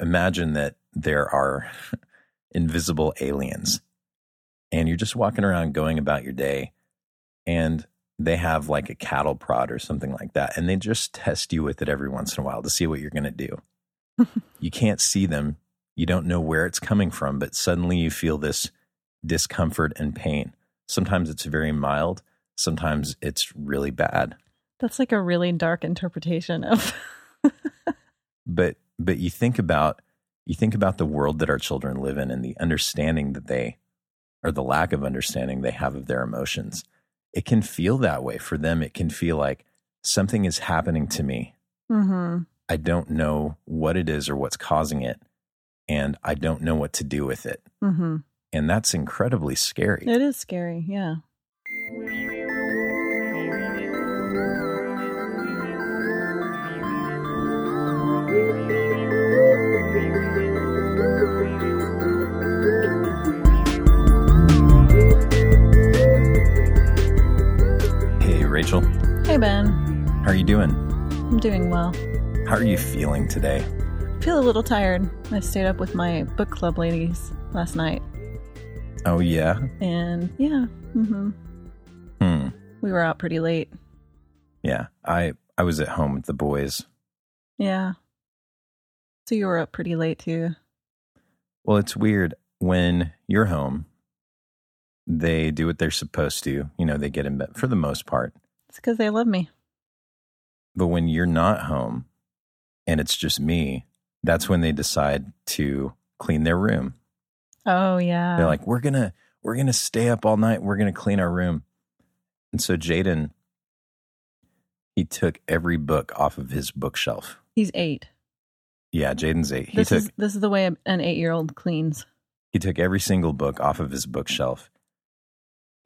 imagine that there are invisible aliens and you're just walking around going about your day and they have like a cattle prod or something like that and they just test you with it every once in a while to see what you're going to do. You can't see them. You don't know where it's coming from but suddenly you feel this discomfort and pain. Sometimes it's very mild. Sometimes it's really bad. That's like a really dark interpretation of. but but you think about you think about the world that our children live in and the understanding that they or the lack of understanding they have of their emotions. It can feel that way for them. It can feel like something is happening to me. Hmm i don't know what it is or what's causing it and i don't know what to do with it. Hmm and that's incredibly scary. It is scary. Yeah. Rachel Hey, Ben. how are you doing I'm doing well. how are you feeling today I Feel a little tired. I stayed up with my book club ladies last night, oh yeah and yeah, Mm-hmm. hmm we were out pretty late. yeah i i was at home with the boys Yeah. So you were up pretty late too. Well, it's weird when you're home. They do what they're supposed to. You know, they get in bed for the most part. It's because they love me. But when you're not home and it's just me, that's when they decide to clean their room. Oh yeah. They're like, "We're going to we're to stay up all night. We're going to clean our room." And so Jaden he took every book off of his bookshelf. he's eight. Yeah, Jaden's 8. He This took is this is the way an eight year old cleans. he took every single book off of his bookshelf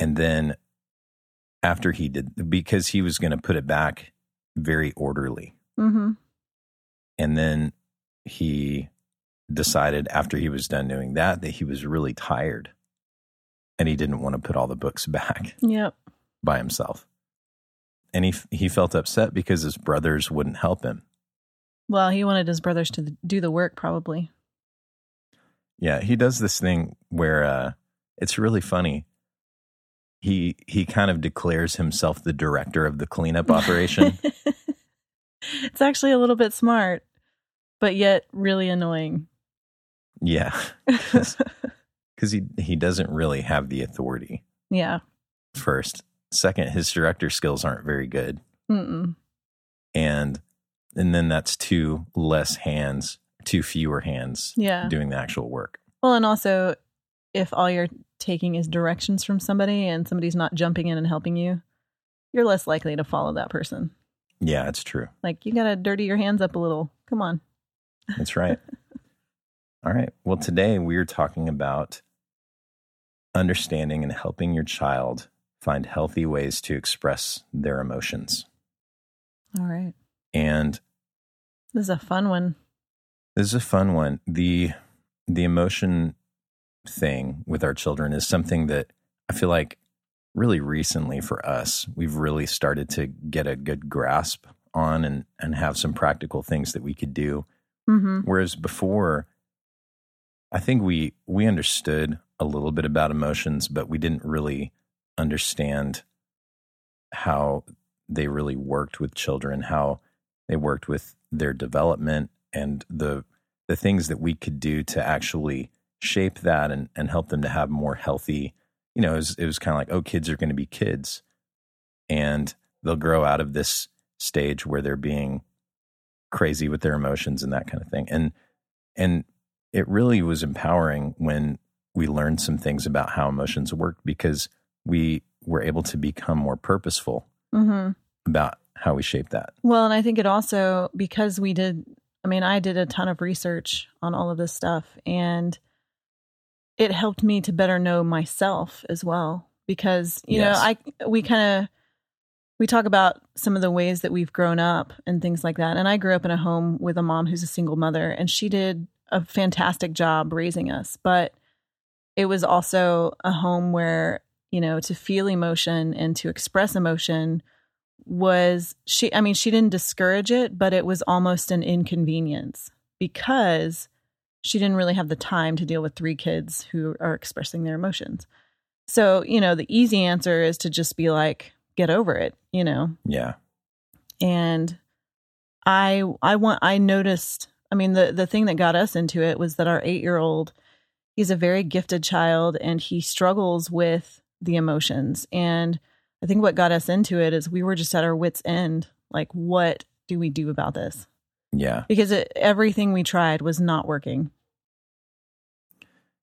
and then after he did because he was going to put it back very orderly Mm-hmm. and then he decided after he was done doing that that he was really tired and he didn't want to put all the books back Yep. by himself and he he felt upset because his brothers wouldn't help him Well, he wanted his brothers to do the work, probably. Yeah, he does this thing where uh, it's really funny. He he kind of declares himself the director of the cleanup operation. it's actually a little bit smart, but yet really annoying. yeah, because he he doesn't really have the authority. yeah. First, second, his director skills aren't very good, Mm-mm. and and then that's two less hands, two fewer hands Yeah. doing the actual work. Well, and also, if all you're taking is directions from somebody and somebody's not jumping in and helping you, you're less likely to follow that person. Yeah, it's true. Like, you got to dirty your hands up a little. Come on. That's right. All right. Well, today we're talking about understanding and helping your child find healthy ways to express their emotions. All right. And This is a fun one. this is a fun one. The the emotion thing with our children is something that I feel like really recently for us, we've really started to get a good grasp on and, and have some practical things that we could do Mm-hmm. Whereas before, I think we we understood a little bit about emotions, but we didn't really understand how they really worked with children, how they worked with their development and the the things that we could do to actually shape that and, and help them to have more healthy, you know, it was, it was kind of like, oh, kids are going to be kids and they'll grow out of this stage where they're being crazy with their emotions and that kind of thing. And and it really was empowering when we learned some things about how emotions worked because we were able to become more purposeful Mm-hmm. about how we shape that. Well, and I think it also because we did I mean, I did a ton of research on all of this stuff and it helped me to better know myself as well because, you Yes. know, I we kind of we talk about some of the ways that we've grown up and things like that. And I grew up in a home with a mom who's a single mother and she did a fantastic job raising us, but it was also a home where, you know, to feel emotion and to express emotion was she I mean she didn't discourage it but it was almost an inconvenience because she didn't really have the time to deal with three kids who are expressing their emotions. So, you know, the easy answer is to just be like, get over it, you know? Yeah. And I I want I noticed I mean the the thing that got us into it was that our 8-year-old he's a very gifted child and he struggles with the emotions and I think what got us into it is we were just at our wits end like what do we do about this? Yeah. Because it, everything we tried was not working.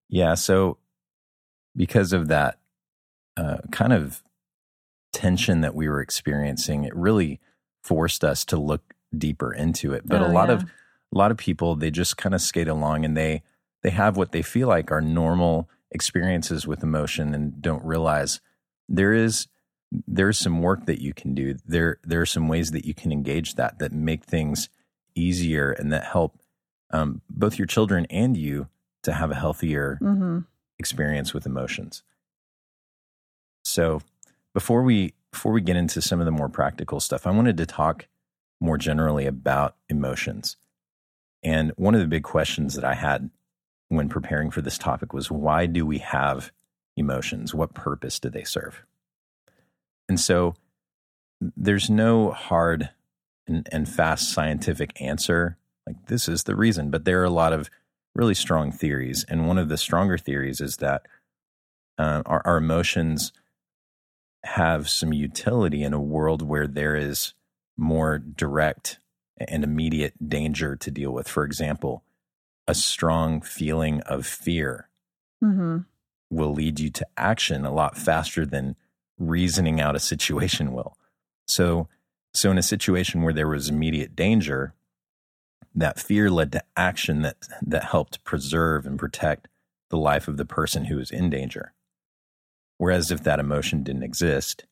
Yeah. So, because of that uh, kind of tension that we were experiencing, it really forced us to look deeper into it. But Oh, a lot yeah. of a lot of people they just kind of skate along and they they have what they feel like are normal experiences with emotion and don't realize there is there's some work that you can do. There there are some ways that you can engage that that make things easier and that help um, both your children and you to have a healthier hmm experience with emotions. So, before we before we get into some of the more practical stuff, I wanted to talk more generally about emotions. And one of the big questions that I had when preparing for this topic was why do we have emotions? What purpose do they serve? And so there's no hard and, and fast scientific answer like this is the reason, but there are a lot of really strong theories. And one of the stronger theories is that uh, our, our emotions have some utility in a world where there is more direct and immediate danger to deal with. For example, a strong feeling of fear hmm will lead you to action a lot faster than reasoning out a situation will. So, so in a situation where there was immediate danger, that fear led to action that that helped preserve and protect the life of the person who was in danger. Whereas if that emotion didn't exist,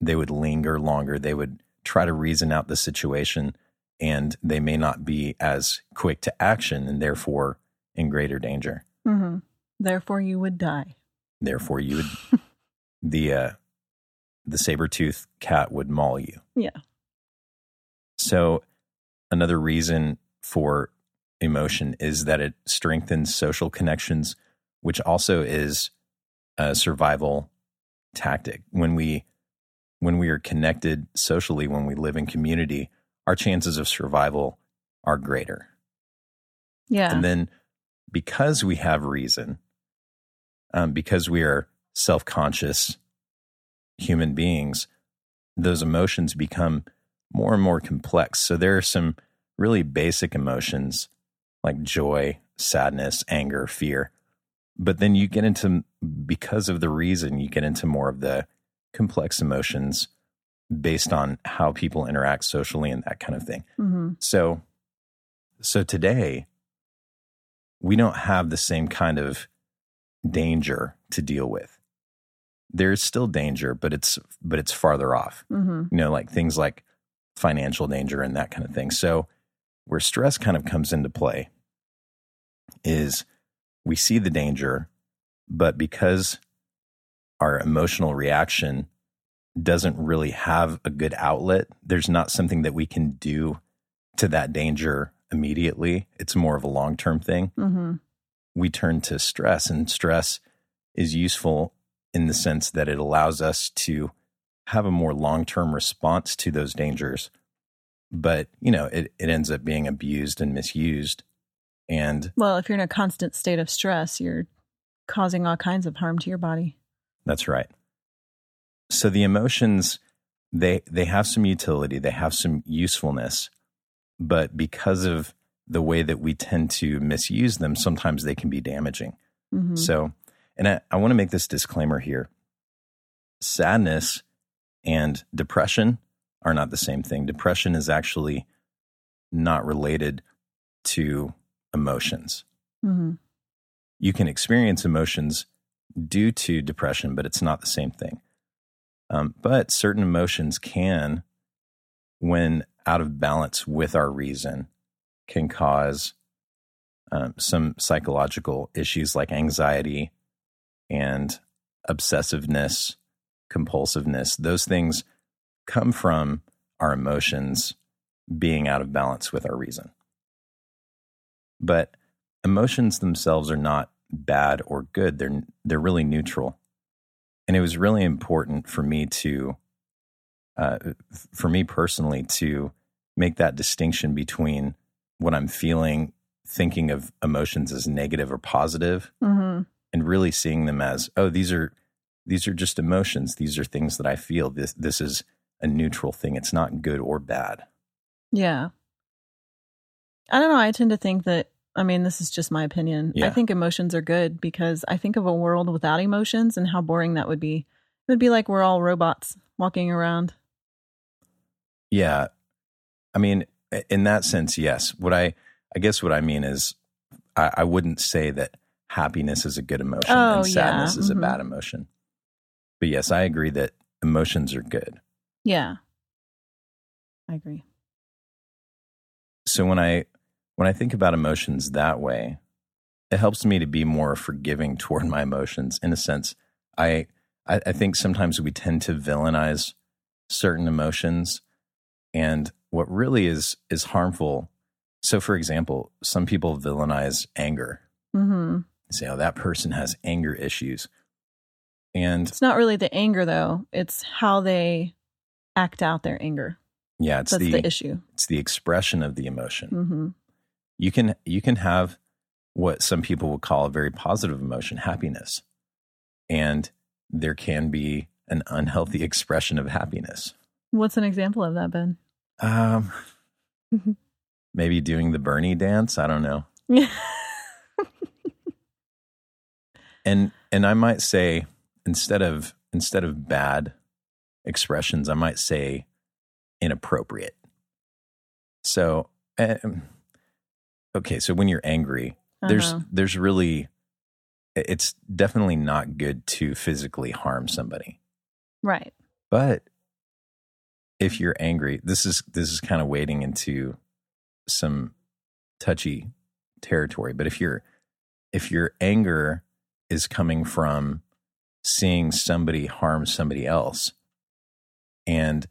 they would linger longer. They would try to reason out the situation and they may not be as quick to action and therefore in greater danger. hmm Therefore, you would die. Therefore, you would the uh, the saber tooth cat would maul you. Yeah. So, another reason for emotion is that it strengthens social connections, which also is a survival tactic. When we when we are connected socially, when we live in community, our chances of survival are greater. Yeah. And then because we have reason, um, because we are self conscious human beings, those emotions become more and more complex. So there are some really basic emotions like joy, sadness, anger, fear. But then you get into, because of the reason, you get into more of the complex emotions based on how people interact socially and that kind of thing. hmm So, so today we don't have the same kind of danger to deal with. There's still danger, but it's but it's farther off. hmm You know, like things like financial danger and that kind of thing. So, where stress kind of comes into play is we see the danger, but because our emotional reaction doesn't really have a good outlet, there's not something that we can do to that danger immediately. It's more of a long term thing. hmm We turn to stress, and stress is useful in the sense that it allows us to have a more long term response to those dangers. But, you know, it, it ends up being abused and misused. And Well, if you're in a constant state of stress, you're causing all kinds of harm to your body. That's right. So the emotions they they have some utility, they have some usefulness, but because of the way that we tend to misuse them, sometimes they can be damaging. hmm So, and I, I want to make this disclaimer here. Sadness and depression are not the same thing. Depression is actually not related to emotions. hmm you can experience emotions due to depression, but it's not the same thing. Um, but certain emotions can, when out of balance with our reason, can cause um, some psychological issues like anxiety and obsessiveness, compulsiveness. Those things come from our emotions being out of balance with our reason. But emotions themselves are not bad or good. They're they're really neutral. And it was really important for me to uh, for me personally to make that distinction between what I'm feeling, thinking of emotions as negative or positive, Mm-hmm. And really seeing them as, oh, these are these are just emotions. These are things that I feel. This this is a neutral thing. It's not good or bad. Yeah. I don't know. I tend to think that, I mean, this is just my opinion. I think emotions are good because I think of a world without emotions and how boring that would be. It would be like we're all robots walking around. Yeah. I mean, in that sense, yes. What I I guess what I mean is I, I wouldn't say that happiness is a good emotion Oh, and sadness yeah. is Mhm. a bad emotion. But yes, I agree that emotions are good. Yeah. I agree. so when i when i think about emotions that way it helps me to be more forgiving toward my emotions in a sense i i, I think sometimes we tend to villainize certain emotions and what really is is harmful so for example some people villainize anger hmm They say oh that person has anger issues. And It's not really the anger, though, it's how they act out their anger. yeah it's That's the, the, issue. it's the expression of the emotion. Hmm you can you can have what some people would call a very positive emotion happiness. And there can be an unhealthy expression of happiness. What's an example of that, Ben? um maybe doing the bernie dance? I don't know and and i might say instead of instead of bad expressions i might say inappropriate so um, okay so when you're angry there's Uh-huh. there's really it's definitely not good to physically harm somebody right. but if you're angry this is this is kind of wading into some touchy territory but if you're if your anger is coming from seeing somebody harm somebody else. And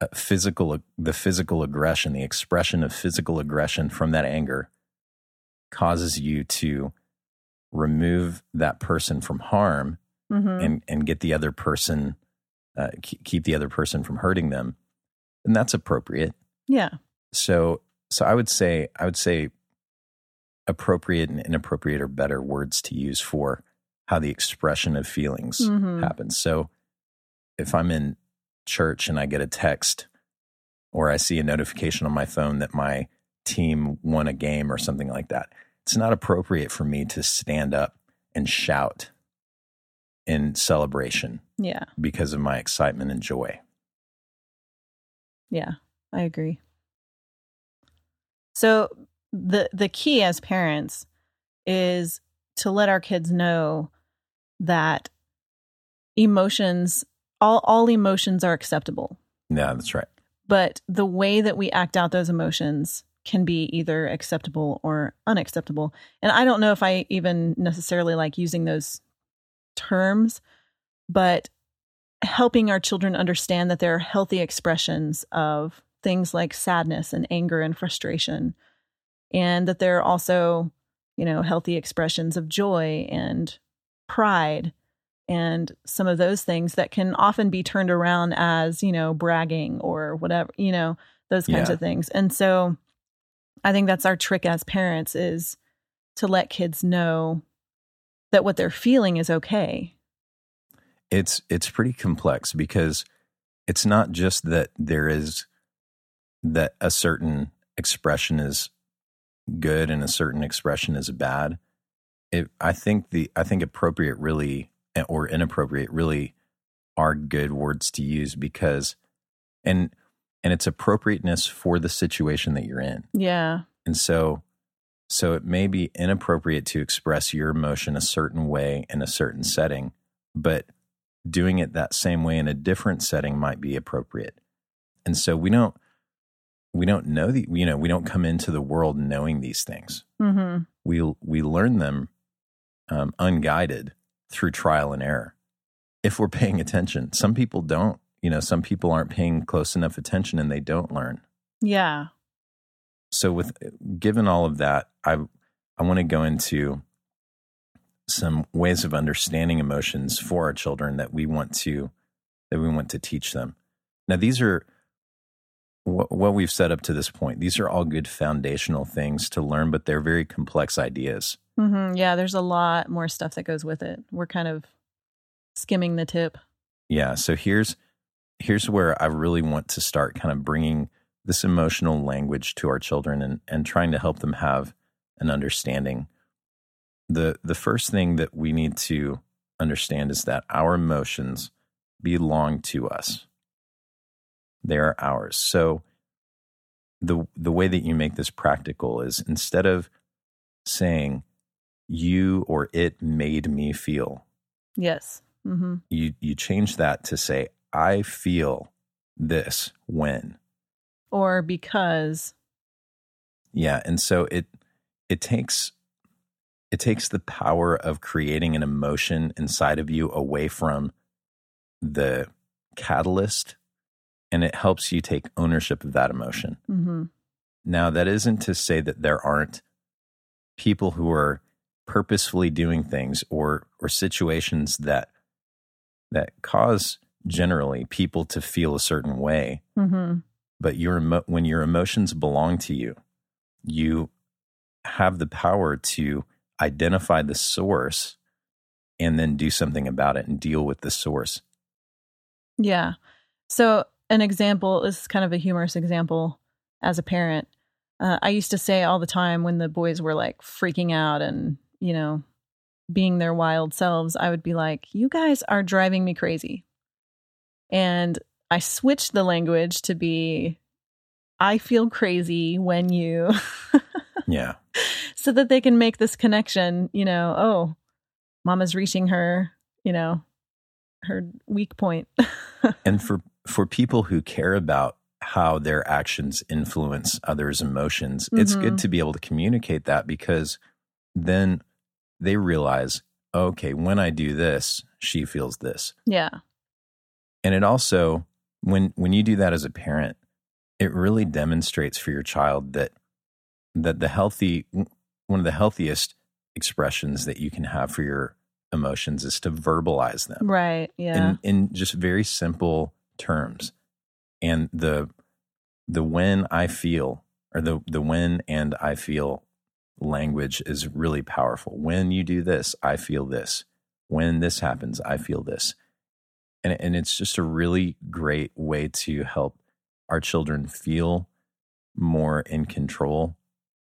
uh, physical the physical aggression the expression of physical aggression from that anger causes you to remove that person from harm hmm and and get the other person uh, keep, keep the other person from hurting them. And that's appropriate. Yeah. so so i would say i would say appropriate and inappropriate are better words to use for how the expression of feelings Mhm. happens so if i'm in church and i get a text or i see a notification on my phone that my team won a game or something like that it's not appropriate for me to stand up and shout in celebration Yeah. because of my excitement and joy Yeah, I agree. So the the key as parents is to let our kids know that emotions all all emotions are acceptable, yeah that's right but the way that we act out those emotions can be either acceptable or unacceptable. And I don't know if I even necessarily like using those terms, but helping our children understand that there are healthy expressions of things like sadness and anger and frustration and that there are also you know healthy expressions of joy and pride and some of those things that can often be turned around as you know bragging or whatever you know those kinds Yeah. of things. And so i think that's our trick as parents is to let kids know that what they're feeling is okay. It's it's pretty complex because it's not just that there is that a certain expression is good and a certain expression is bad it i think the i think appropriate really or inappropriate really are good words to use because and and it's appropriateness for the situation that you're in yeah and so so it may be inappropriate to express your emotion a certain way in a certain setting, but doing it that same way in a different setting might be appropriate. And so we don't we don't know the you know, we don't come into the world knowing these things. mm-hmm. We we learn them um, unguided through trial and error. If we're paying attention, some people don't. You know, some people aren't paying close enough attention and they don't learn yeah so with given all of that i I want to go into some ways of understanding emotions for our children that we want to that we want to teach them. Now, these are what, what we've set up to this point. These are all good foundational things to learn, but they're very complex ideas. hmm Yeah, there's a lot more stuff that goes with it. We're kind of skimming the tip. Yeah. So here's here's where I really want to start kind of bringing this emotional language to our children and, and trying to help them have an understanding. The the first thing that we need to understand is that our emotions belong to us. They are ours. So the the way that you make this practical is instead of saying you or it made me feel, Yes. hmm you you change that to say I feel this when. Or because, Yeah, and so it it takes it takes the power of creating an emotion inside of you away from the catalyst and it helps you take ownership of that emotion. hmm Now, that isn't to say that there aren't people who are purposefully doing things or or situations that that cause generally people to feel a certain way hmm but your emo- when your emotions belong to you you have the power to identify the source and then do something about it and deal with the source Yeah. So, an example this is kind of a humorous example as a parent. Uh, I used to say all the time when the boys were like freaking out and, you know, being their wild selves, I would be like, you guys are driving me crazy. And I switched the language to be, I feel crazy when you, yeah so that they can make this connection, you know, oh, mama's reaching her, you know, her weak point. and for for people who care about how their actions influence others emotions it's Mhm. good to be able to communicate that because then they realize okay when i do this she feels this yeah. and it also when when you do that as a parent it really demonstrates for your child that that the healthy one of the healthiest expressions that you can have for your emotions is to verbalize them Right. Yeah. in in just very simple terms. And the the when i feel or the the when and i feel language is really powerful. When you do this i feel this. When this happens i feel this. And and it's just a really great way to help our children feel more in control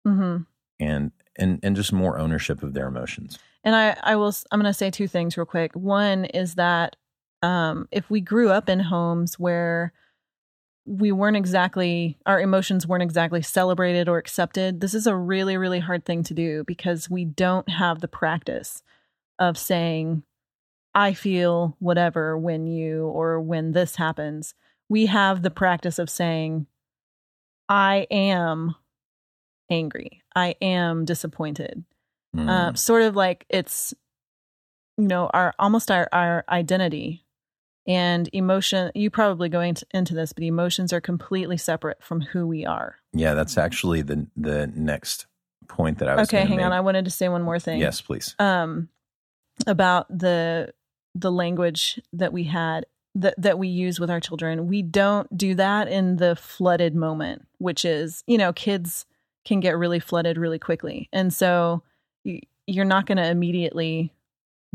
hmm and and and just more ownership of their emotions. And I, I will, I'm going to say two things real quick. One is that um, if we grew up in homes where we weren't exactly, our emotions weren't exactly celebrated or accepted, this is a really, really hard thing to do because we don't have the practice of saying, I feel whatever when you or when this happens. We have the practice of saying, I am angry. I am disappointed Mm. uh, sort of like it's you know our almost our our identity and emotion you probably going to, into this but emotions are completely separate from who we are. Yeah that's actually the the next point that i was okay hang on. i wanted to say one more thing. Yes please. Um about the the language that we had that that we use with our children. We don't do that in the flooded moment which is you know kids can get really flooded really quickly. And so you're not going to immediately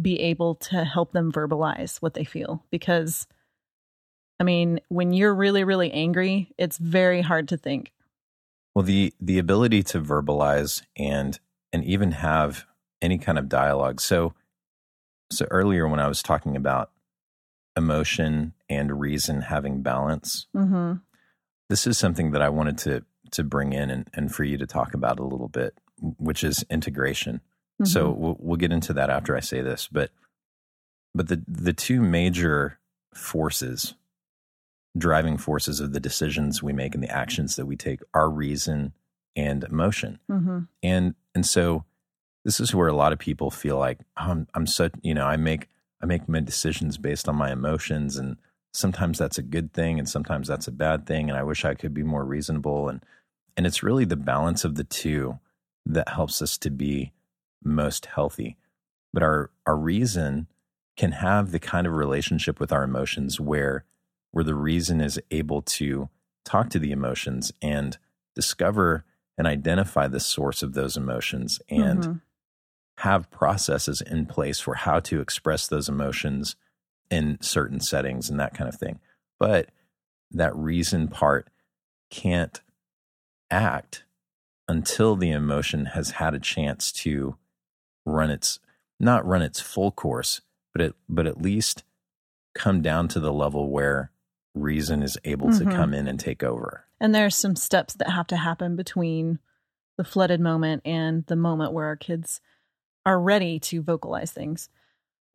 be able to help them verbalize what they feel because i mean when you're really really angry it's very hard to think Well, the the ability to verbalize and and even have any kind of dialogue. So so earlier when I was talking about emotion and reason having balance, mhm this is something that I wanted to to bring in and, and for you to talk about a little bit, which is integration. So Mhm. we'll, we'll get into that after I say this, but but the the two major forces, driving forces of the decisions we make and the actions that we take are reason and emotion. mhm And and so this is where a lot of people feel like "Oh, I'm I'm such you know I make I make my decisions based on my emotions and sometimes that's a good thing and sometimes that's a bad thing and I wish I could be more reasonable and and it's really the balance of the two that helps us to be most healthy. But our our reason can have the kind of relationship with our emotions where where the reason is able to talk to the emotions and discover and identify the source of those emotions and Mm-hmm. have processes in place for how to express those emotions in certain settings and that kind of thing. But that reason part can't act until the emotion has had a chance to run its not run its full course, but it but at least come down to the level where reason is able Mhm. to come in and take over. And there's some steps that have to happen between the flooded moment and the moment where our kids are ready to vocalize things.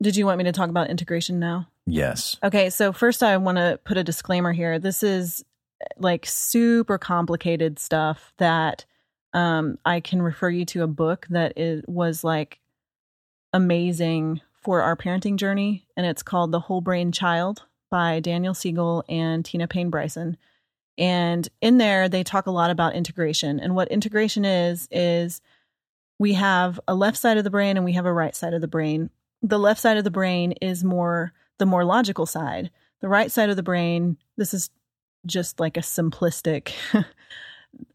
Did you want me to talk about integration now? Yes. Okay, so first I want to put a disclaimer here. This is like super complicated stuff that um, I can refer you to a book that is, was like amazing for our parenting journey, and it's called The Whole Brain Child by Daniel Siegel and Tina Payne Bryson. And in there, they talk a lot about integration. And what integration is, is we have a left side of the brain and we have a right side of the brain. The left side of the brain is more the more logical side. The right side of the brain, this is just like a simplistic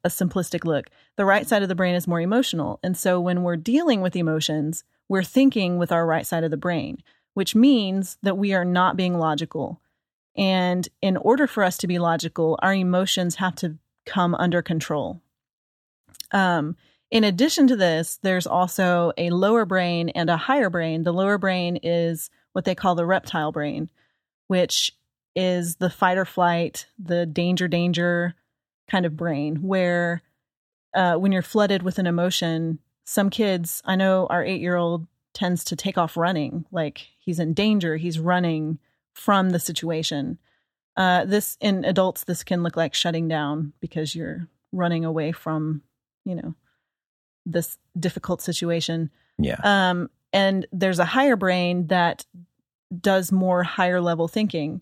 a simplistic look. The right side of the brain is more emotional. And so when we're dealing with emotions, we're thinking with our right side of the brain, which means that we are not being logical. And in order for us to be logical, our emotions have to come under control. Um, in addition to this, there's also a lower brain and a higher brain. The lower brain is what they call the reptile brain, which is the fight or flight, the danger, danger kind of brain, where uh, when you're flooded with an emotion, some kids, I know our eight year old tends to take off running, like he's in danger, he's running from the situation. Uh, this in adults, this can look like shutting down because you're running away from, you know, this difficult situation. Yeah. Um, and there's a higher brain that does more higher level thinking.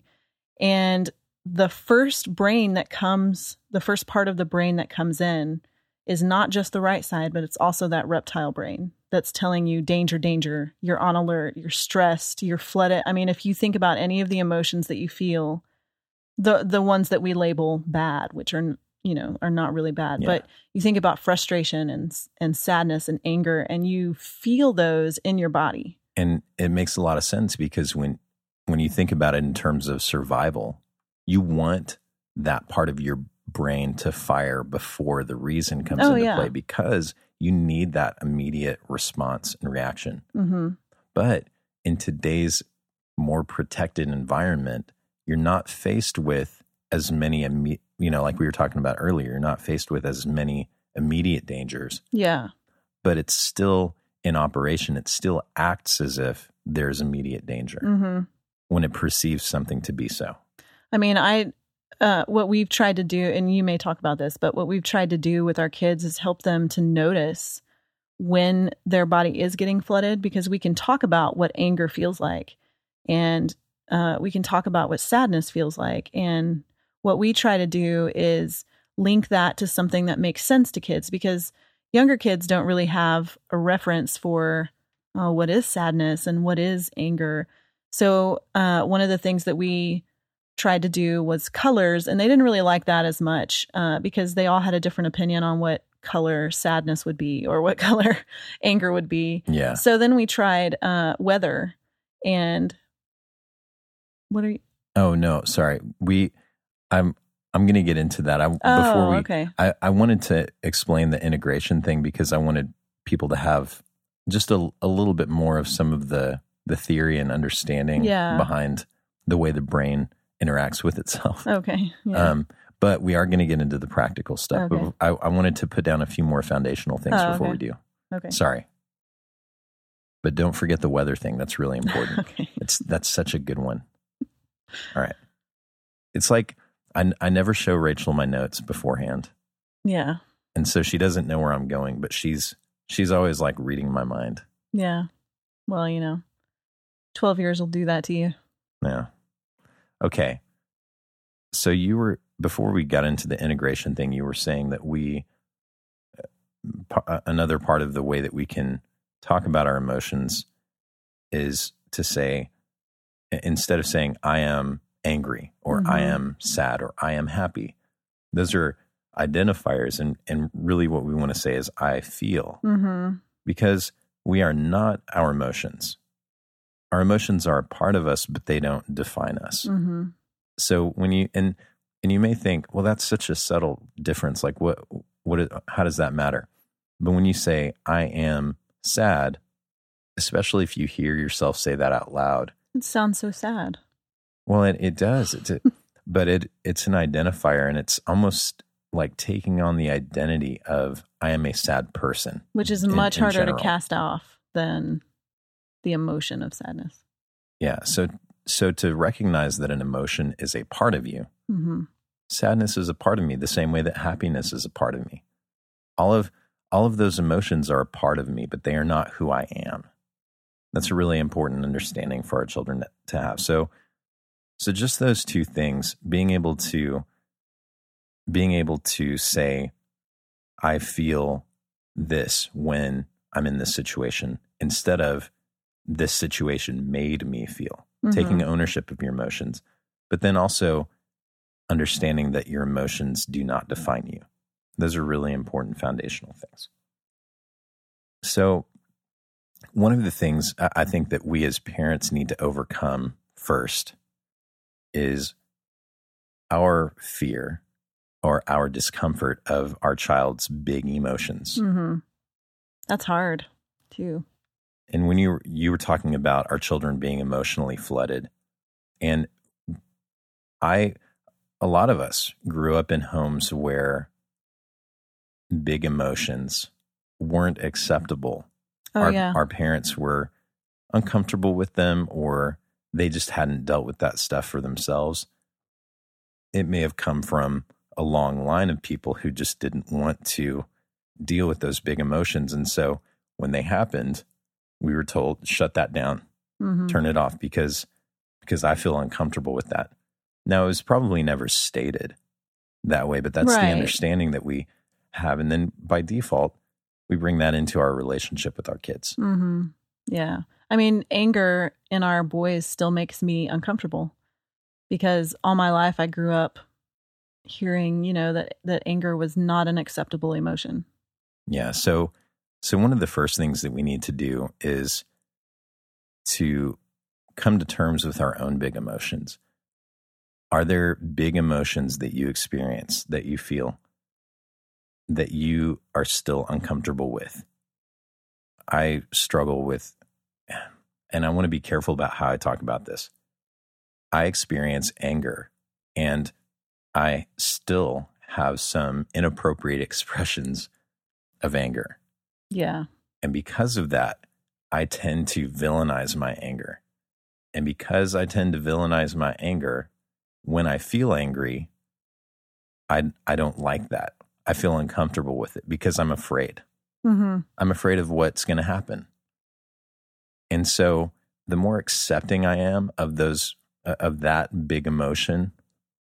And the first brain that comes, the first part of the brain that comes in is not just the right side, but it's also that reptile brain that's telling you danger, danger, you're on alert, you're stressed, you're flooded. I mean, if you think about any of the emotions that you feel, the the ones that we label bad, which are you know are not really bad, Yeah. but you think about frustration and and sadness and anger, and you feel those in your body. and it makes a lot of sense because when when you think about it in terms of survival you want that part of your brain to fire before the reason comes Oh, into yeah. play because you need that immediate response and reaction hmm but in today's more protected environment you're not faced with as many imme- you know like we were talking about earlier you're not faced with as many immediate dangers Yeah, but it's still in operation. It still acts as if there's immediate danger hmm when it perceives something to be so. I mean, I uh, what we've tried to do, and you may talk about this, but what we've tried to do with our kids is help them to notice when their body is getting flooded, because we can talk about what anger feels like, and uh, we can talk about what sadness feels like, and what we try to do is link that to something that makes sense to kids, because younger kids don't really have a reference for uh, what is sadness and what is anger. So uh, one of the things that we tried to do was colors, and they didn't really like that as much uh, because they all had a different opinion on what color sadness would be or what color anger would be. Yeah. So then we tried uh, weather, and what are you? Oh no, sorry. We I'm I'm going to get into that. I Oh, before we okay. I I wanted to explain the integration thing because I wanted people to have just a a little bit more of some of the the theory and understanding Yeah. behind the way the brain interacts with itself. Okay. Yeah. Um, but we are going to get into the practical stuff. Okay. But I, I wanted to put down a few more foundational things Oh, before okay. we do. okay. Sorry. But don't forget the weather thing. That's really important. okay. it's that's such a good one. All right. It's like I, I never show Rachel my notes beforehand. Yeah. And so she doesn't know where I'm going, but she's she's always like reading my mind. Yeah. Well, you know, 12 years will do that to you. Yeah. Okay. So you were before we got into the integration thing, you were saying that we another part of the way that we can talk about our emotions is to say instead of saying I am angry or mm-hmm. I am sad or I am happy. Those are identifiers and and really what we want to say is I feel. Mm-hmm. Because we are not our emotions. Our emotions are a part of us, but they don't define us. Mm-hmm. So when you and and you may think, well, that's such a subtle difference. Like what what how does that matter? But when you say I am sad, especially if you hear yourself say that out loud, it sounds so sad. Well, it it does. It's a, but it it's an identifier, and it's almost like taking on the identity of I am a sad person, which is in, much harder to cast off than the emotion of sadness. Yeah. So so to recognize that an emotion is a part of you. Mm-hmm. Sadness is a part of me, the same way that happiness is a part of me. All of all of those emotions are a part of me, but they are not who I am. That's a really important understanding for our children to have. So so just those two things, being able to being able to say, I feel this when I'm in this situation, instead of this situation made me feel, mm-hmm. taking ownership of your emotions, but then also understanding that your emotions do not define you. Those are really important foundational things. So, one of the things I think that we as parents need to overcome first is our fear or our discomfort of our child's big emotions. Mm-hmm. That's hard too. And when you you were talking about our children being emotionally flooded, and I, a lot of us grew up in homes where big emotions weren't acceptable. Oh, our, yeah. our parents were uncomfortable with them or they just hadn't dealt with that stuff for themselves. It may have come from a long line of people who just didn't want to deal with those big emotions. And so when they happened, we were told, shut that down, mm-hmm. turn it off because, because I feel uncomfortable with that. Now, it was probably never stated that way, but that's right. the understanding that we have. And then by default, we bring that into our relationship with our kids. Mm-hmm. Yeah. I mean, anger in our boys still makes me uncomfortable because all my life I grew up hearing, you know, that that anger was not an acceptable emotion. Yeah, so so one of the first things that we need to do is to come to terms with our own big emotions. Are there big emotions that you experience that you feel that you are still uncomfortable with? I struggle with and I want to be careful about how I talk about this. I experience anger and I still have some inappropriate expressions of anger. Yeah. And because of that, I tend to villainize my anger. And because I tend to villainize my anger, when I feel angry, I, I don't like that. I feel uncomfortable with it because I'm afraid. Mm-hmm. I'm afraid of what's going to happen. And so the more accepting I am of those uh, of that big emotion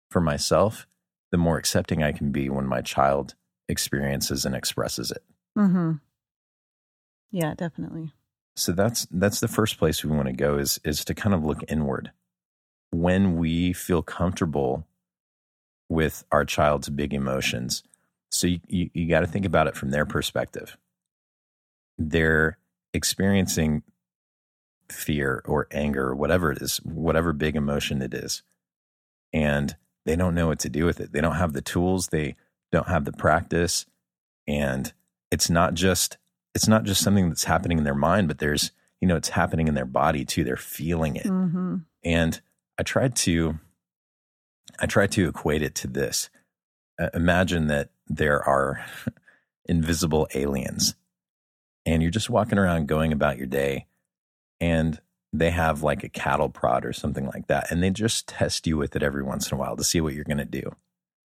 for myself, the more accepting I can be when my child experiences and expresses it. Mm-hmm. Yeah, definitely. So that's that's the first place we want to go is is to kind of look inward. When we feel comfortable with our child's big emotions, so you, you, you got to think about it from their perspective. They're experiencing fear or anger or whatever it is, whatever big emotion it is. And they don't know what to do with it. They don't have the tools, they don't have the practice. And it's not just it's not just something that's happening in their mind, but there's, you know, it's happening in their body too. They're feeling it. Mm-hmm. And I tried to I tried to equate it to this. Uh, imagine that there are invisible aliens and you're just walking around going about your day and they have like a cattle prod or something like that and they just test you with it every once in a while to see what you're going to do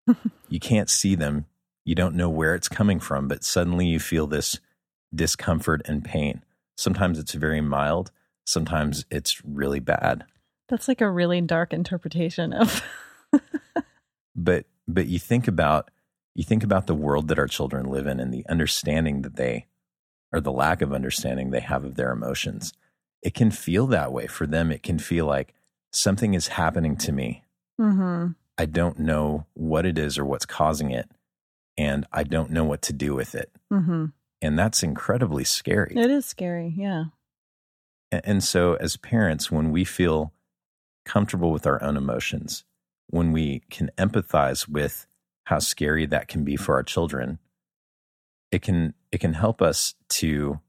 you can't see them you don't know where it's coming from but suddenly you feel this discomfort and pain sometimes it's very mild sometimes it's really bad that's like a really dark interpretation of but but you think about you think about the world that our children live in and the understanding that they, or the lack of understanding they have of their emotions. It can feel that way for them. It can feel like something is happening to me. Mm-hmm. I don't know what it is or what's causing it, and I don't know what to do with it. Mm-hmm. And that's incredibly scary. It is scary. Yeah. And so, as parents, when we feel comfortable with our own emotions, when we can empathize with how scary that can be for our children, it can it can help us to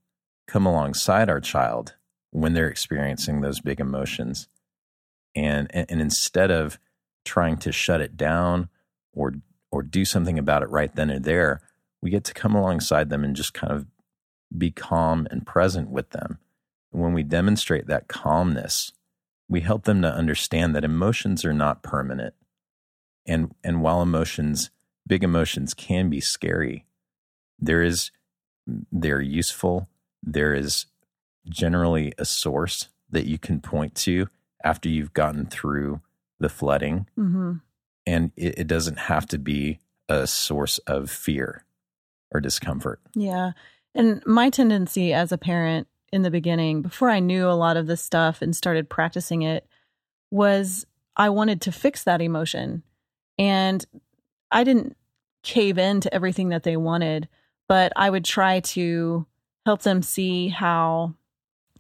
come alongside our child when they're experiencing those big emotions, and and, instead of trying to shut it down or or do something about it right then and there, we get to come alongside them and just kind of be calm and present with them. When we demonstrate that calmness, we help them to understand that emotions are not permanent. And and while emotions, big emotions can be scary, there is they're useful. There is generally a source that you can point to after you've gotten through the flooding. Mm-hmm. And it, it doesn't have to be a source of fear or discomfort. Yeah. And my tendency as a parent in the beginning, before I knew a lot of this stuff and started practicing it, was I wanted to fix that emotion. And I didn't cave in to everything that they wanted, but I would try to help them see how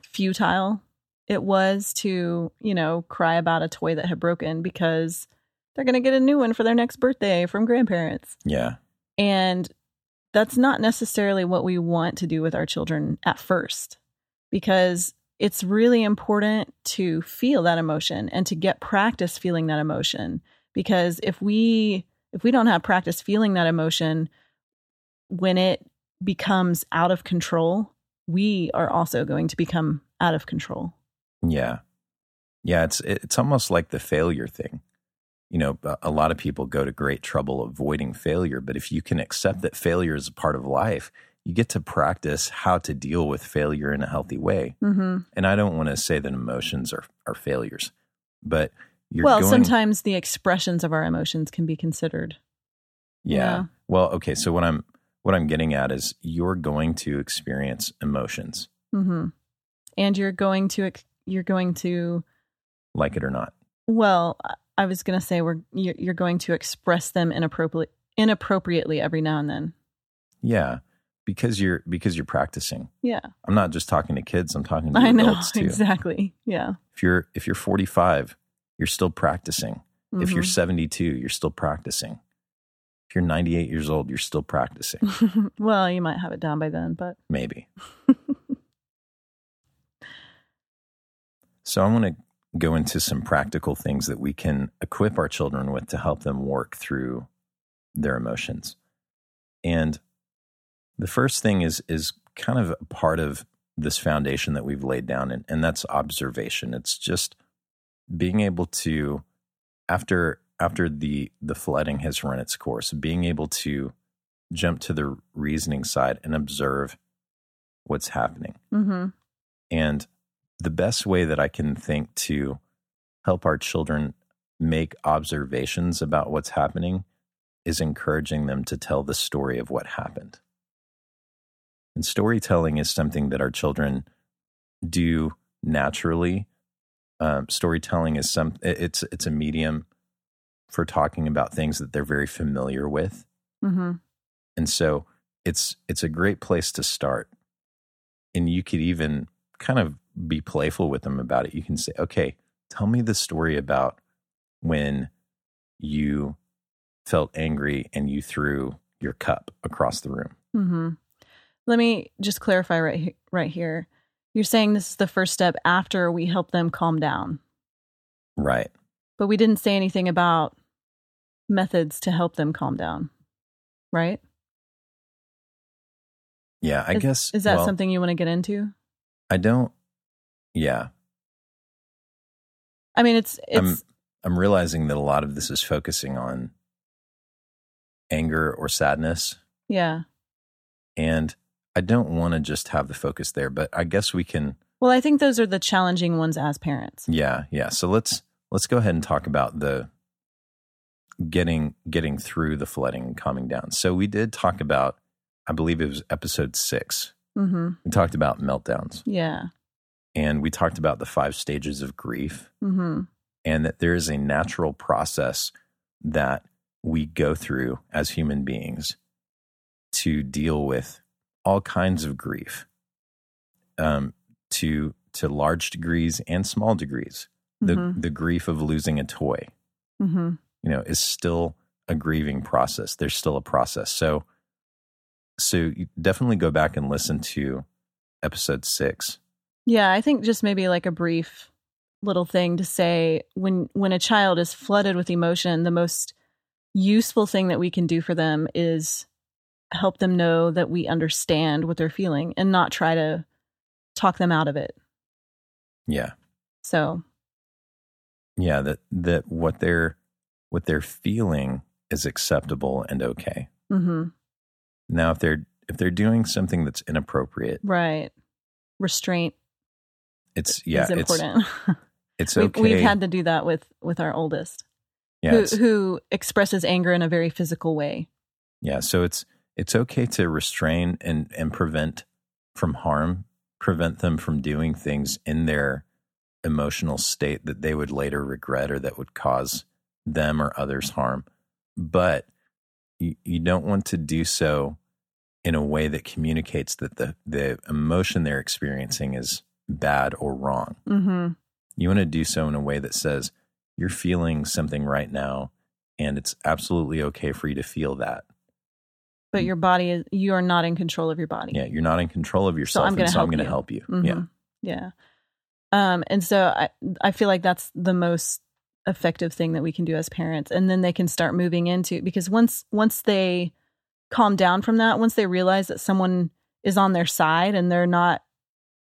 futile it was to, you know, cry about a toy that had broken because they're going to get a new one for their next birthday from grandparents. Yeah. And that's not necessarily what we want to do with our children at first because it's really important to feel that emotion and to get practice feeling that emotion because if we if we don't have practice feeling that emotion when it becomes out of control we are also going to become out of control Yeah. Yeah, it's it's almost like the failure thing. You know, a- lot of people go to great trouble avoiding failure, but if you can accept that failure is a part of life, you get to practice how to deal with failure in a healthy way. mm-hmm. And I don't want to say that emotions are are failures, but you're well going, sometimes the expressions of our emotions can be considered yeah. yeah. Well, okay, so what I'm what I'm getting at is you're going to experience emotions, mm-hmm. and you're going to you're going to like it or not. Well, I- was going to say we're you're you're going to express them inappropriately inappropriately every now and then. Yeah, because you're because you're practicing. Yeah, I'm not just talking to kids, I'm talking to I know adults too. exactly. Yeah. if you're if you're 45 you're still practicing if you're Mhm. 72 you're still practicing if you're 98 years old you're still practicing well, you might have it down by then, but maybe so i want to go into some practical things that we can equip our children with to help them work through their emotions. And the first thing is is kind of a part of this foundation that we've laid down and, and that's observation. It's just being able to after after the the flooding has run its course being able to jump to the reasoning side and observe what's happening. Hmm and the best way that i can think to help our children make observations about what's happening is encouraging them to tell the story of what happened. And storytelling is something that our children do naturally. Um, storytelling is some it's it's a medium for talking about things that they're very familiar with. Hmm and so it's it's a great place to start. And you could even kind of be playful with them about it you can say okay tell me the story about when you felt angry and you threw your cup across the room hmm Let me just clarify right he- right here. You're saying this is the first step after we help them calm down, right but we didn't say anything about methods to help them calm down, right? yeah i is, guess is that well, something you want to get into? i don't yeah I mean, it's it's I'm I'm realizing that a lot of this is focusing on anger or sadness yeah. and I don't want to just have the focus there but I guess we can Well, I think those are the challenging ones as parents. yeah yeah so let's let's go ahead and talk about the getting getting through the flooding and calming down. So we did talk about, I believe it was episode six. Mm-hmm. We talked about meltdowns Yeah. And we talked about the five stages of grief Mm-hmm. and that there is a natural process that we go through as human beings to deal with all kinds of grief um, to to large degrees and small degrees the Mhm. the grief of losing a toy Mm-hmm. you know is still a grieving process there's still a process so so you definitely go back and listen to episode 6 Yeah, I think just maybe like a brief little thing to say when when a child is flooded with emotion, the most useful thing that we can do for them is help them know that we understand what they're feeling and not try to talk them out of it. yeah. So, yeah that that what they're what they're feeling is acceptable and okay. Mhm, now if they're if they're doing something that's inappropriate right. Restraint it's yeah is it's important. it's we've, okay we've had to do that with with our oldest, yeah who who expresses anger in a very physical way. yeah so it's it's okay to restrain and and prevent from harm prevent them from doing things in their emotional state that they would later regret or that would cause them or others harm but you, you don't want to do so in a way that communicates that the the emotion they're experiencing is bad or wrong Mm-hmm. You want to do so in a way that says you're feeling something right now and it's absolutely okay for you to feel that. But your body is you are not in control of your body. Yeah, you're not in control of yourself I'm gonna and so I'm help going to you. help you. Mhm. Yeah. Yeah. Um, and so I, I feel like that's the most effective thing that we can do as parents. And then they can start moving into because once once they calm down from that, once they realize that someone is on their side and they're not,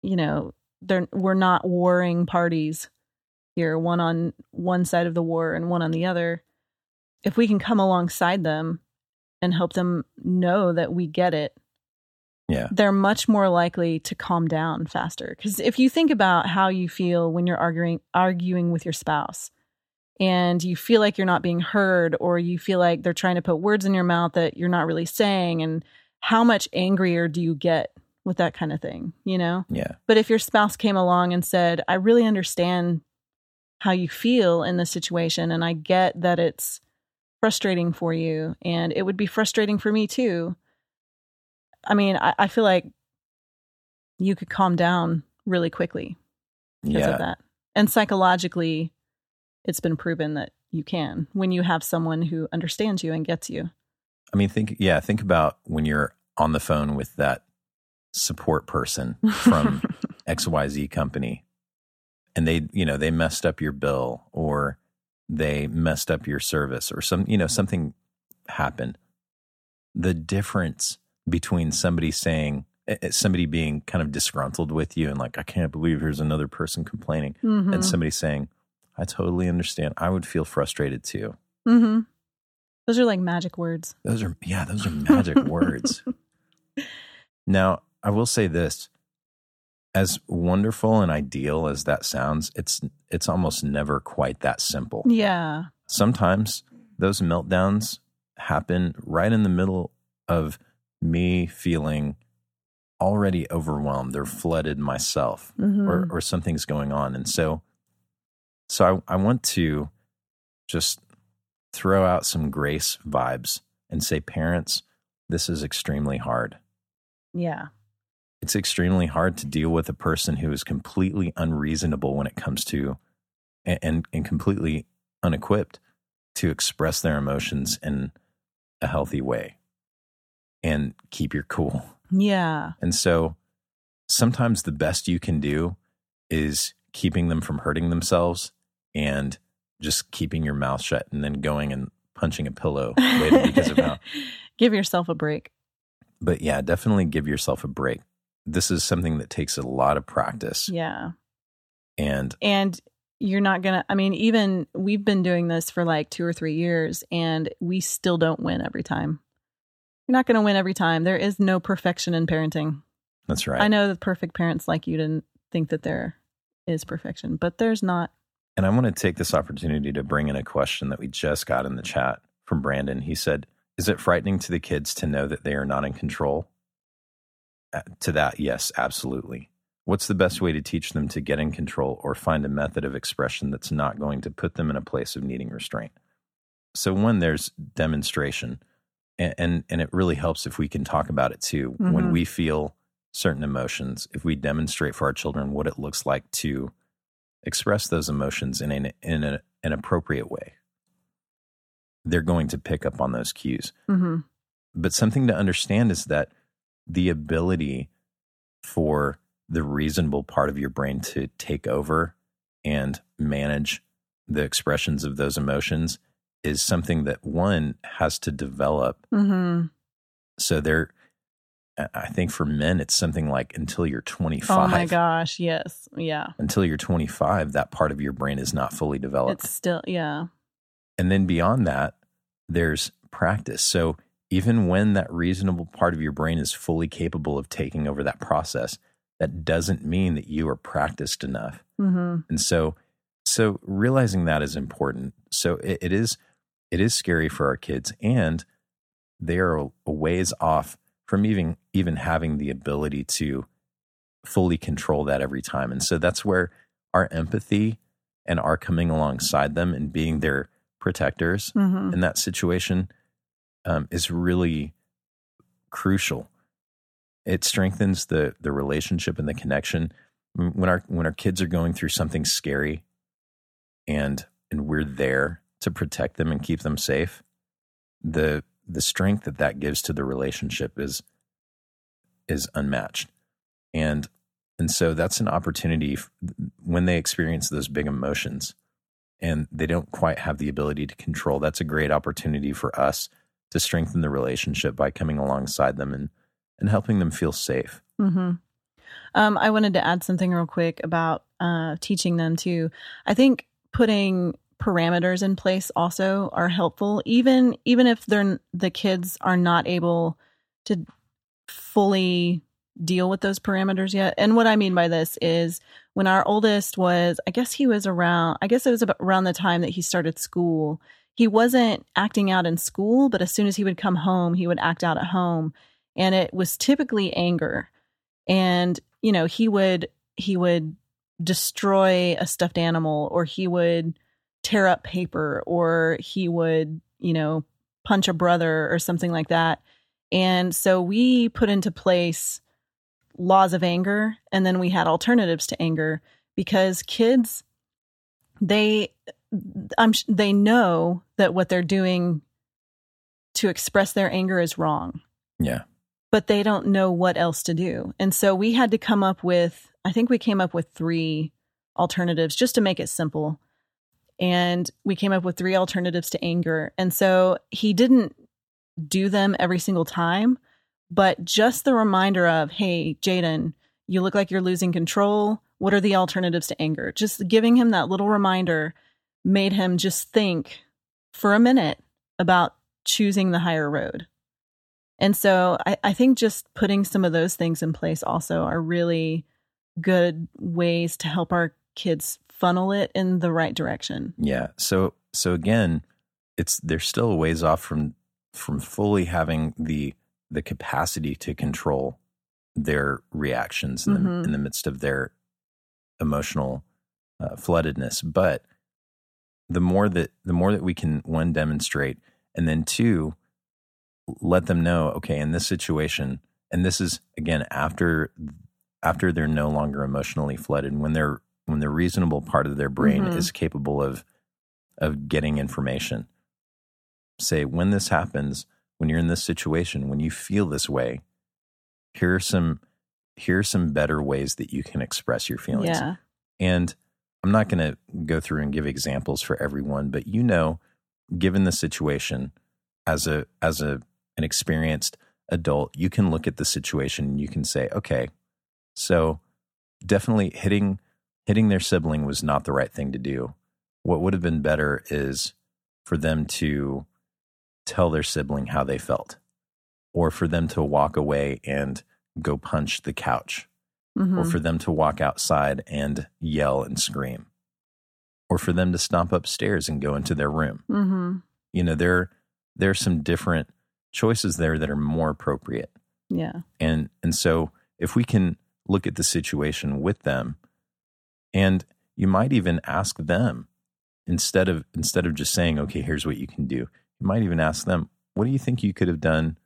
you know, they're we're not warring parties here, one on one side of the war and one on the other. If we can come alongside them and help them know that we get it Yeah. they're much more likely to calm down faster. Because if you think about how you feel when you're arguing arguing with your spouse, and you feel like you're not being heard, or you feel like they're trying to put words in your mouth that you're not really saying, and how much angrier do you get with that kind of thing? You know. Yeah. But if your spouse came along and said, "I really understand how you feel in this situation, and I get that it's frustrating for you, and it would be frustrating for me too." I mean, I, I feel like you could calm down really quickly because Yeah. of that. And psychologically, it's been proven that you can when you have someone who understands you and gets you. I mean, think, yeah, think about when you're on the phone with that support person from XYZ company and they, you know, they messed up your bill or they messed up your service or some, you know, something happened. The difference between somebody saying, eh, eh, somebody being kind of disgruntled with you and like, I can't believe here's another person complaining, Mhm. and somebody saying, I totally understand. I would feel frustrated too. hmm Those are like magic words. Those are, yeah, those are magic words. Now, I will say this as wonderful and ideal as that sounds, it's it's almost never quite that simple. Yeah. Sometimes those meltdowns happen right in the middle of me feeling already overwhelmed or flooded myself Mhm. or or something's going on. And so so I, I want to just throw out some grace vibes and say, parents, this is extremely hard. yeah. It's extremely hard to deal with a person who is completely unreasonable when it comes to and, and, completely unequipped to express their emotions in a healthy way and keep your cool. Yeah. And so sometimes the best you can do is keeping them from hurting themselves and just keeping your mouth shut and then going and punching a pillow later because of how. Give yourself a break. But yeah, definitely give yourself a break. This is something that takes a lot of practice. Yeah. And And you're not going to, I mean, even we've been doing this for like two or three years and we still don't win every time. You're not going to win every time. There is no perfection in parenting. that's right. I know that perfect parents like you didn't think that there is perfection, but there's not. And I want to take this opportunity to bring in a question that we just got in the chat from Brandon. He said, Is it frightening to the kids to know that they are not in control? Uh, to that, yes, absolutely. What's the best way to teach them to get in control or find a method of expression that's not going to put them in a place of needing restraint? So, one, there's demonstration, and, and, and it really helps if we can talk about it too. Mm-hmm. When we feel certain emotions, if we demonstrate for our children what it looks like to express those emotions in an, in a, an appropriate way, they're going to pick up on those cues. Mm-hmm. But something to understand is that the ability for the reasonable part of your brain to take over and manage the expressions of those emotions is something that one has to develop. Mm-hmm. So there, I think for men, it's something like until you're 25. Oh my gosh. Yes. Yeah. Until you're 25, that part of your brain is not fully developed. It's still, yeah. And then beyond that, there's practice. So even when that reasonable part of your brain is fully capable of taking over that process, that doesn't mean that you are practiced enough. Mm-hmm. And so, so realizing that is important. So it, it is, it is scary for our kids, and they are a ways off from even even having the ability to fully control that every time. And so that's where our empathy and our coming alongside them and being their protectors mm-hmm. in that situation um, is really crucial. It strengthens the the relationship and the connection when our when our kids are going through something scary, and and we're there to protect them and keep them safe. The the strength that that gives to the relationship is is unmatched, and and so that's an opportunity when they experience those big emotions and they don't quite have the ability to control. That's a great opportunity for us to strengthen the relationship by coming alongside them and and helping them feel safe. Mm-hmm. Um, I wanted to add something real quick about uh, teaching them too. I think putting parameters in place also are helpful, even even if they're the kids are not able to fully deal with those parameters yet. And what I mean by this is when our oldest was, I guess he was around, I guess it was around the time that he started school he wasn't acting out in school, but as soon as he would come home, he would act out at home. And it was typically anger. And, you know, he would he would destroy a stuffed animal or he would tear up paper or he would, you know, punch a brother or something like that. And so we put into place laws of anger and then we had alternatives to anger because kids they I'm they know that what they're doing to express their anger is wrong. Yeah. But they don't know what else to do. And so we had to come up with I think we came up with 3 alternatives just to make it simple. And we came up with three alternatives to anger. And so he didn't do them every single time, but just the reminder of, hey, Jaden, you look like you're losing control. What are the alternatives to anger? Just giving him that little reminder made him just think for a minute about choosing the higher road. And so I, I, think just putting some of those things in place also are really good ways to help our kids funnel it in the right direction. Yeah. So so again, it's they're still a ways off from from fully having the the capacity to control their reactions in, mm-hmm. the, in the midst of their emotional uh, floodedness. But the more that the more that we can one demonstrate and then two let them know okay in this situation and this is again after after they're no longer emotionally flooded when they're when the reasonable part of their brain mm-hmm. is capable of of getting information say when this happens when you're in this situation when you feel this way here are some here are some better ways that you can express your feelings yeah. and I'm not going to go through and give examples for everyone, but you know, given the situation as a as a an experienced adult, you can look at the situation and you can say, okay, so definitely hitting hitting their sibling was not the right thing to do. What would have been better is for them to tell their sibling how they felt or for them to walk away and go punch the couch mm-hmm. or for them to walk outside and yell and scream, or for them to stomp upstairs and go into their room. Mm-hmm. You know, there there are some different choices there that are more appropriate. Yeah. And and so if we can look at the situation with them and you might even ask them instead of instead of just saying, okay, here's what you can do. You might even ask them, what do you think you could have done?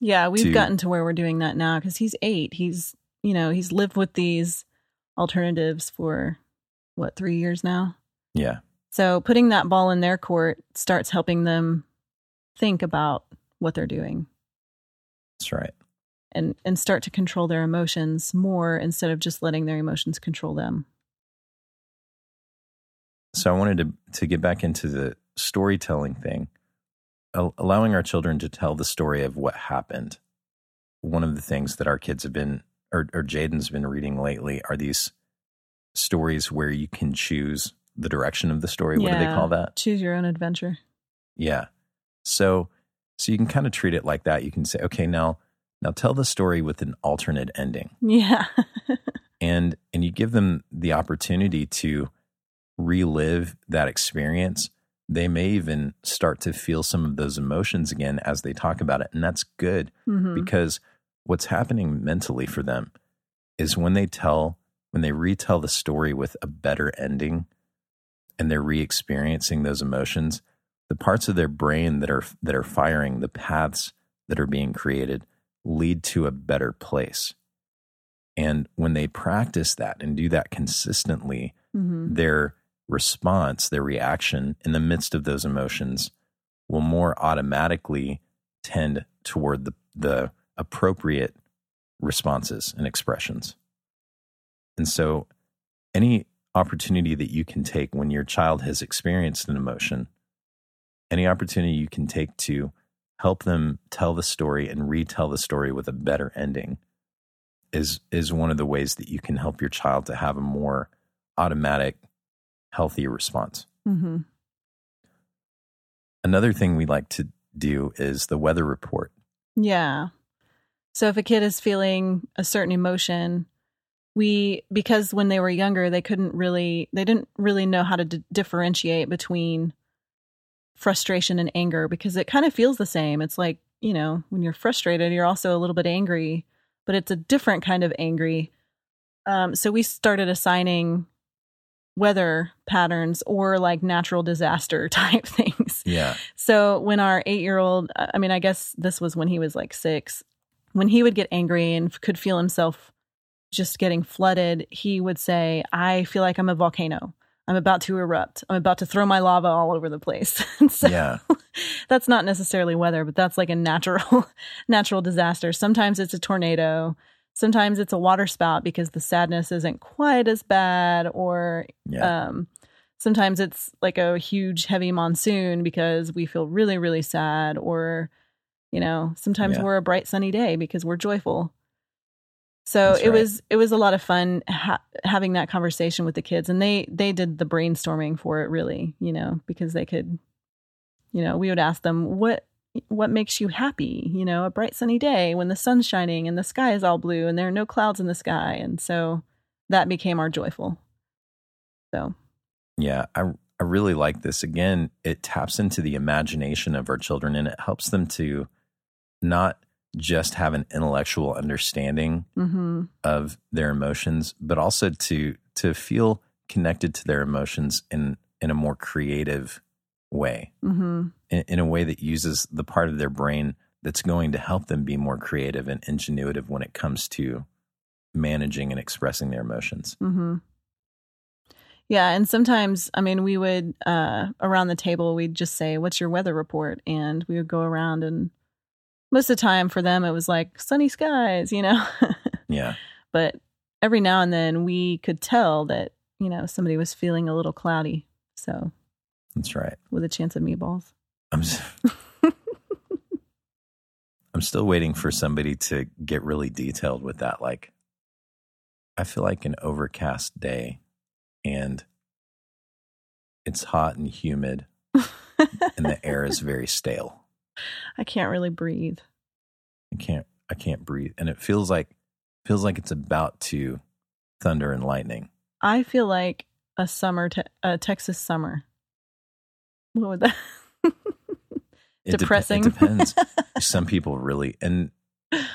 Yeah, we've to- gotten to where we're doing that now because he's eight. He's, you know, he's lived with these alternatives for what, three years now? Yeah. So putting that ball in their court starts helping them think about what they're doing That's right. and, and start to control their emotions more instead of just letting their emotions control them. So I wanted to to get back into the storytelling thing, Al- allowing our children to tell the story of what happened. One of the things that our kids have been, or, or Jaden's been reading lately, are these stories where you can choose the direction of the story. What do they call that? Choose your own adventure. Yeah. So so you can kind of treat it like that. You can say, okay, now now tell the story with an alternate ending Yeah. and and you give them the opportunity to relive that experience they may even start to feel some of those emotions again as they talk about it and that's good Mhm. because what's happening mentally for them is when they tell when they retell the story with a better ending and they're re-experiencing those emotions the parts of their brain that are that are firing the paths that are being created lead to a better place and when they practice that and do that consistently Mhm. their response, their reaction in the midst of those emotions will more automatically tend toward the, the appropriate responses and expressions. And so, any opportunity that you can take when your child has experienced an emotion, any opportunity you can take to help them tell the story and retell the story with a better ending is is one of the ways that you can help your child to have a more automatic healthy response. Mhm. Another thing we like to do is the weather report. Yeah. So if a kid is feeling a certain emotion, we because when they were younger, they couldn't really they didn't really know how to d- differentiate between frustration and anger because it kind of feels the same. It's like, you know, when you're frustrated, you're also a little bit angry, but it's a different kind of angry. Um, so we started assigning weather patterns or like natural disaster type things. Yeah. So when our eight year old, I mean, I guess this was when he was like six, when he would get angry and could feel himself just getting flooded, he would say, I feel like I'm a volcano. I'm about to erupt. I'm about to throw my lava all over the place. And so Yeah. that's not necessarily weather, but that's like a natural natural disaster. Sometimes it's a tornado. Sometimes it's a water spout because the sadness isn't quite as bad or Yeah. um, sometimes it's like a huge heavy monsoon because we feel really, really sad, or you know, sometimes Yeah. we're a bright sunny day because we're joyful. So That's it right. was it was a lot of fun ha- having that conversation with the kids, and they they did the brainstorming for it really, you know, because they could, you know, we would ask them what what makes you happy, you know, a bright sunny day when the sun's shining and the sky is all blue and there are no clouds in the sky, and so that became our joyful. So Yeah, I I really like this. Again, it taps into the imagination of our children and it helps them to not just have an intellectual understanding hmm of their emotions, but also to to feel connected to their emotions in in a more creative way, hmm in, in a way that uses the part of their brain that's going to help them be more creative and ingenuitive when it comes to managing and expressing their emotions. hmm Yeah, and sometimes, I mean, we would uh, around the table, we'd just say, "What's your weather report?" And we would go around, and most of the time for them, it was like sunny skies, you know. Yeah. but every now and then, we could tell that you know somebody was feeling a little cloudy, so That's right. with a chance of meatballs. I'm s- I'm still waiting for somebody to get really detailed with that. Like, I feel like an overcast day and it's hot and humid and the air is very stale. I can't really breathe. I can't I can't breathe. And it feels like feels like it's about to thunder and lightning. I feel like a summer, te- a Texas summer? What would that? It dep- Depressing. it depends. Some people really and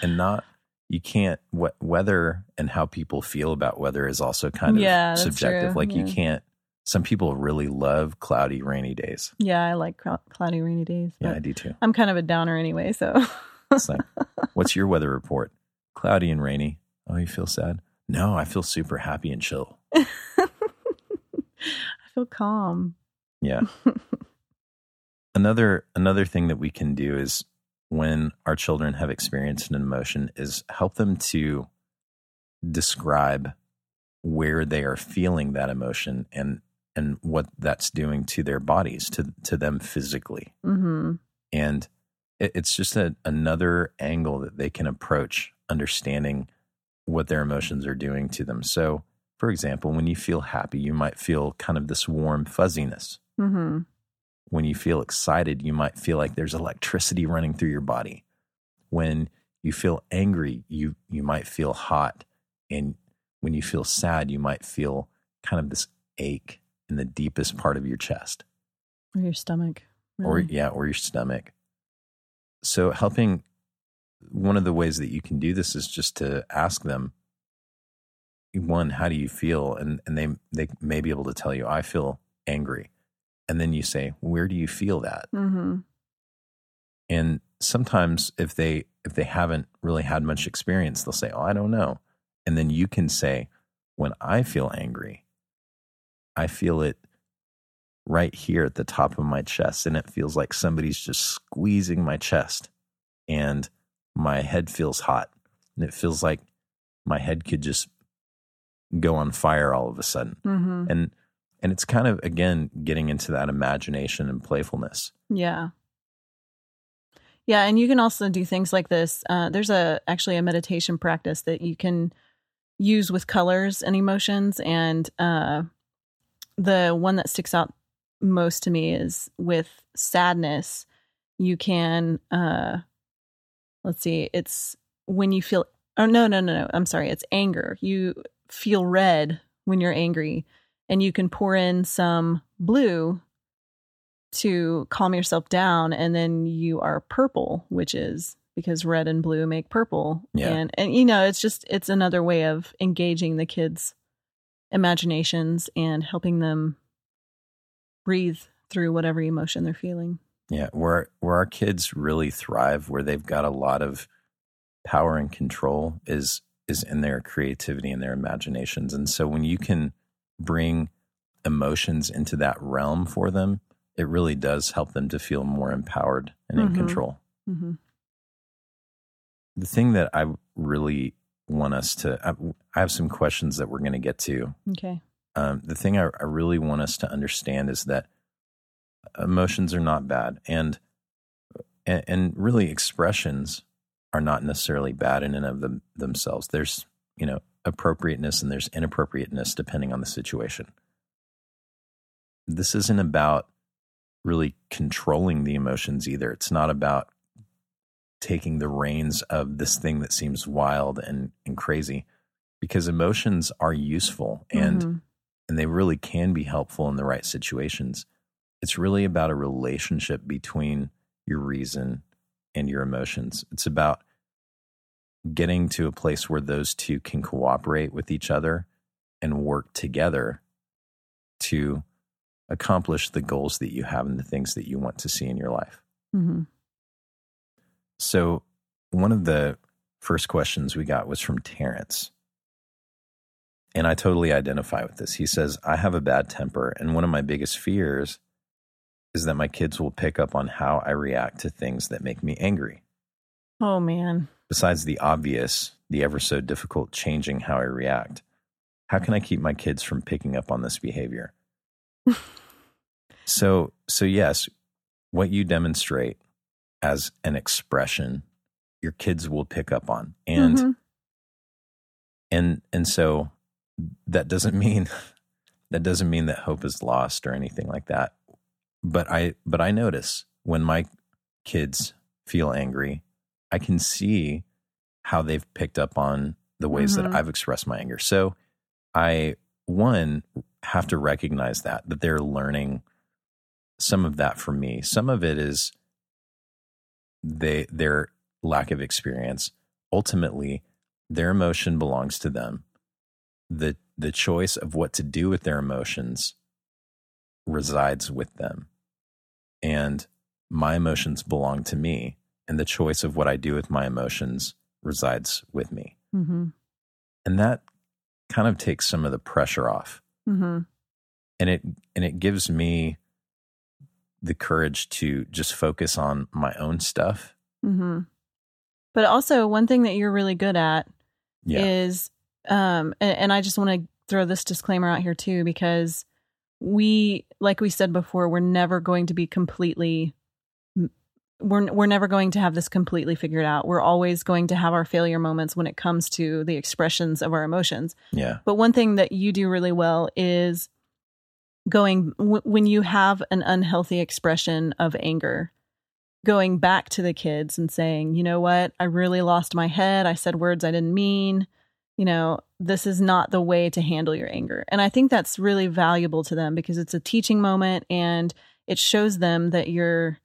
and not you can't we- weather and how people feel about weather is also kind of Yeah, subjective. true. Like you can't. Some people really love cloudy, rainy days. yeah, I like clou- cloudy, rainy days. Yeah, I do too. I'm kind of a downer anyway, so like, what's your weather report? Cloudy and rainy. Oh, you feel sad? No, I feel super happy and chill. I feel calm. Yeah. another another thing that we can do is when our children have experienced an emotion is help them to describe where they are feeling that emotion and and what that's doing to their bodies to to them physically. Hmm and it, it's just a, another angle that they can approach understanding what their emotions are doing to them. So for example when you feel happy you might feel kind of this warm fuzziness. Hmm when you feel excited, you might feel like there's electricity running through your body. When you feel angry, you you might feel hot. And when you feel sad, you might feel kind of this ache in the deepest part of your chest. Or your stomach. Or yeah, or your stomach. So helping one of the ways that you can do this is just to ask them one, how do you feel? And and they they may be able to tell you, I feel angry. And then you say, Where do you feel that? Mhm. And sometimes if they if they haven't really had much experience, they'll say, "Oh, I don't know." And then you can say, "When I feel angry, I feel it right here at the top of my chest and it feels like somebody's just squeezing my chest and my head feels hot and it feels like my head could just go on fire all of a sudden." Mhm. And and it's kind of again getting into that imagination and playfulness. Yeah. Yeah, and you can also do things like this. Uh, there's a actually a meditation practice that you can use with colors and emotions, and uh, the one that sticks out most to me is with sadness. You can, uh, let's see, it's when you feel. Oh no, no, no, no! I'm sorry. It's anger. You feel red when you're angry, and you can pour in some blue to calm yourself down and then you are purple which is because red and blue make purple Yeah. and and you know it's just it's another way of engaging the kids imaginations and helping them breathe through whatever emotion they're feeling Yeah, where where our kids really thrive, where they've got a lot of power and control is is in their creativity and their imaginations. And so when you can bring emotions into that realm for them, it really does help them to feel more empowered and in Mhm. control. mm-hmm. The thing that I really want us to I, I have some questions that we're going to get to okay um, the thing I, I really want us to understand is that emotions are not bad, and and, and really expressions are not necessarily bad in and of them, themselves. There's you know appropriateness and there's inappropriateness depending on the situation. This isn't about really controlling the emotions either. It's not about taking the reins of this thing that seems wild and, and crazy because emotions are useful and Mhm. and they really can be helpful in the right situations. It's really about a relationship between your reason and your emotions. It's about getting to a place where those two can cooperate with each other and work together to accomplish the goals that you have and the things that you want to see in your life. Mhm. So, one of the first questions we got was from Terrence. And I totally identify with this. He says, I have a bad temper, and one of my biggest fears is that my kids will pick up on how I react to things that make me angry. oh man Besides the obvious, the ever so difficult changing how I react, how can I keep my kids from picking up on this behavior? so, so yes, what you demonstrate as an expression, your kids will pick up on. And Mhm. and and so that doesn't mean that doesn't mean that hope is lost or anything like that but i but i notice when my kids feel angry i can see how they've picked up on the ways Mhm. that i've expressed my anger so i one have to recognize that that they're learning some of that from me. Some of it is they their lack of experience. Ultimately, their emotion belongs to them. The the choice of what to do with their emotions resides with them. And my emotions belong to me. And the choice of what I do with my emotions resides with me. Mm-hmm. And that kind of takes some of the pressure off. Mm-hmm. And it and it gives me the courage to just focus on my own stuff. Mm-hmm. But also, one thing that you're really good at Yeah. is, um, and, and I just want to throw this disclaimer out here too, because we, like we said before, we're never going to be completely, we're we're never going to have this completely figured out. We're always going to have our failure moments when it comes to the expressions of our emotions. yeah. But one thing that you do really well is going w- when you have an unhealthy expression of anger, going back to the kids and saying, you know what, I really lost my head. I said words I didn't mean. You know, this is not the way to handle your anger. And I think that's really valuable to them because it's a teaching moment and it shows them that you're,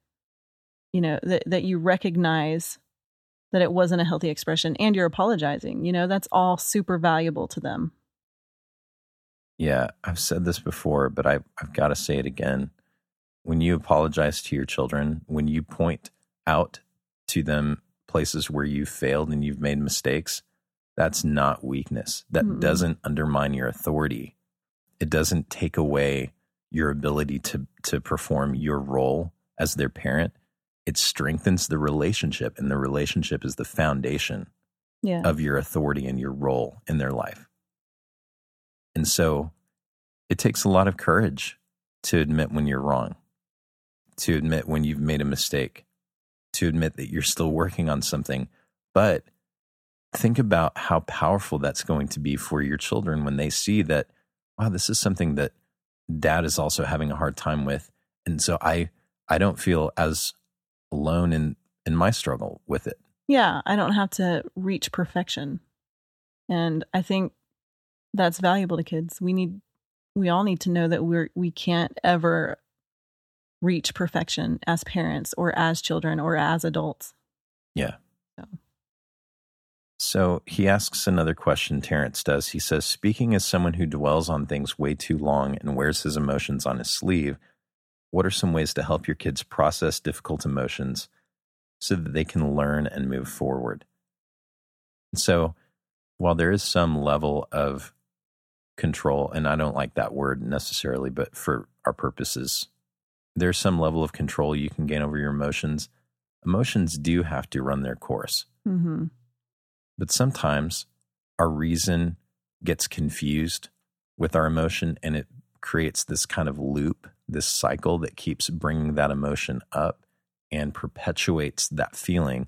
you know, that, that you recognize that it wasn't a healthy expression and you're apologizing. You know, that's all super valuable to them. Yeah, I've said this before, but I, I've got to say it again. When you apologize to your children, when you point out to them places where you failed and you've made mistakes, that's not weakness. That Mm-mm. doesn't undermine your authority. It doesn't take away your ability to to perform your role as their parent. It strengthens the relationship, and the relationship is the foundation Yeah. of your authority and your role in their life. And so it takes a lot of courage to admit when you're wrong, to admit when you've made a mistake, to admit that you're still working on something. But think about how powerful that's going to be for your children when they see that, wow, this is something that dad is also having a hard time with. And so I I don't feel as alone in in my struggle with it. Yeah, I don't have to reach perfection. And I think that's valuable to kids. We need we all need to know that we're we can't ever reach perfection as parents or as children or as adults. Yeah. So. So he asks another question, Terrence does. He says, Speaking as someone who dwells on things way too long and wears his emotions on his sleeve, what are some ways to help your kids process difficult emotions so that they can learn and move forward? And so, while there is some level of control, and I don't like that word necessarily, but for our purposes, there's some level of control you can gain over your emotions. Emotions do have to run their course. Mm-hmm. But sometimes our reason gets confused with our emotion and it creates this kind of loop, this cycle that keeps bringing that emotion up and perpetuates that feeling.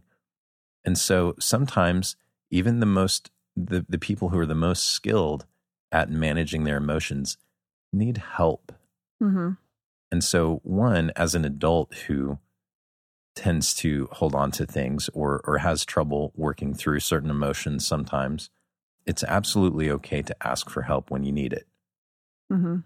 And so sometimes even the most the, the people who are the most skilled at managing their emotions need help. Mm-hmm. And so one as an adult who tends to hold on to things or or has trouble working through certain emotions sometimes it's absolutely okay to ask for help when you need it Mm-hmm.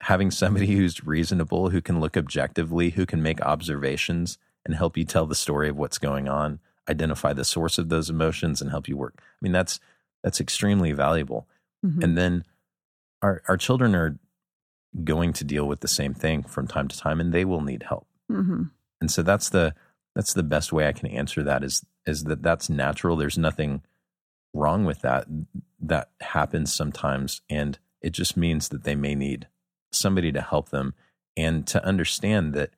having somebody who's reasonable who can look objectively who can make observations and help you tell the story of what's going on identify the source of those emotions and help you work i mean that's that's extremely valuable Mm-hmm. and then our our children are going to deal with the same thing from time to time and they will need help mm-hmm. and so that's the that's the best way I can answer that is is that that's natural. There's nothing wrong with that. That happens sometimes, and it just means that they may need somebody to help them and to understand that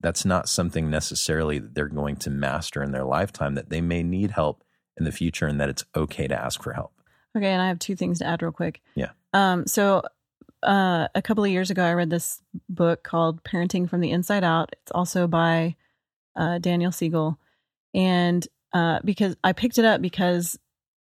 that's not something necessarily that they're going to master in their lifetime. That they may need help in the future, and that it's okay to ask for help. Okay, and I have two things to add real quick. Yeah. Um, so uh, a couple of years ago, I read this book called Parenting from the Inside Out. It's also by uh, Daniel Siegel, and uh, because I picked it up because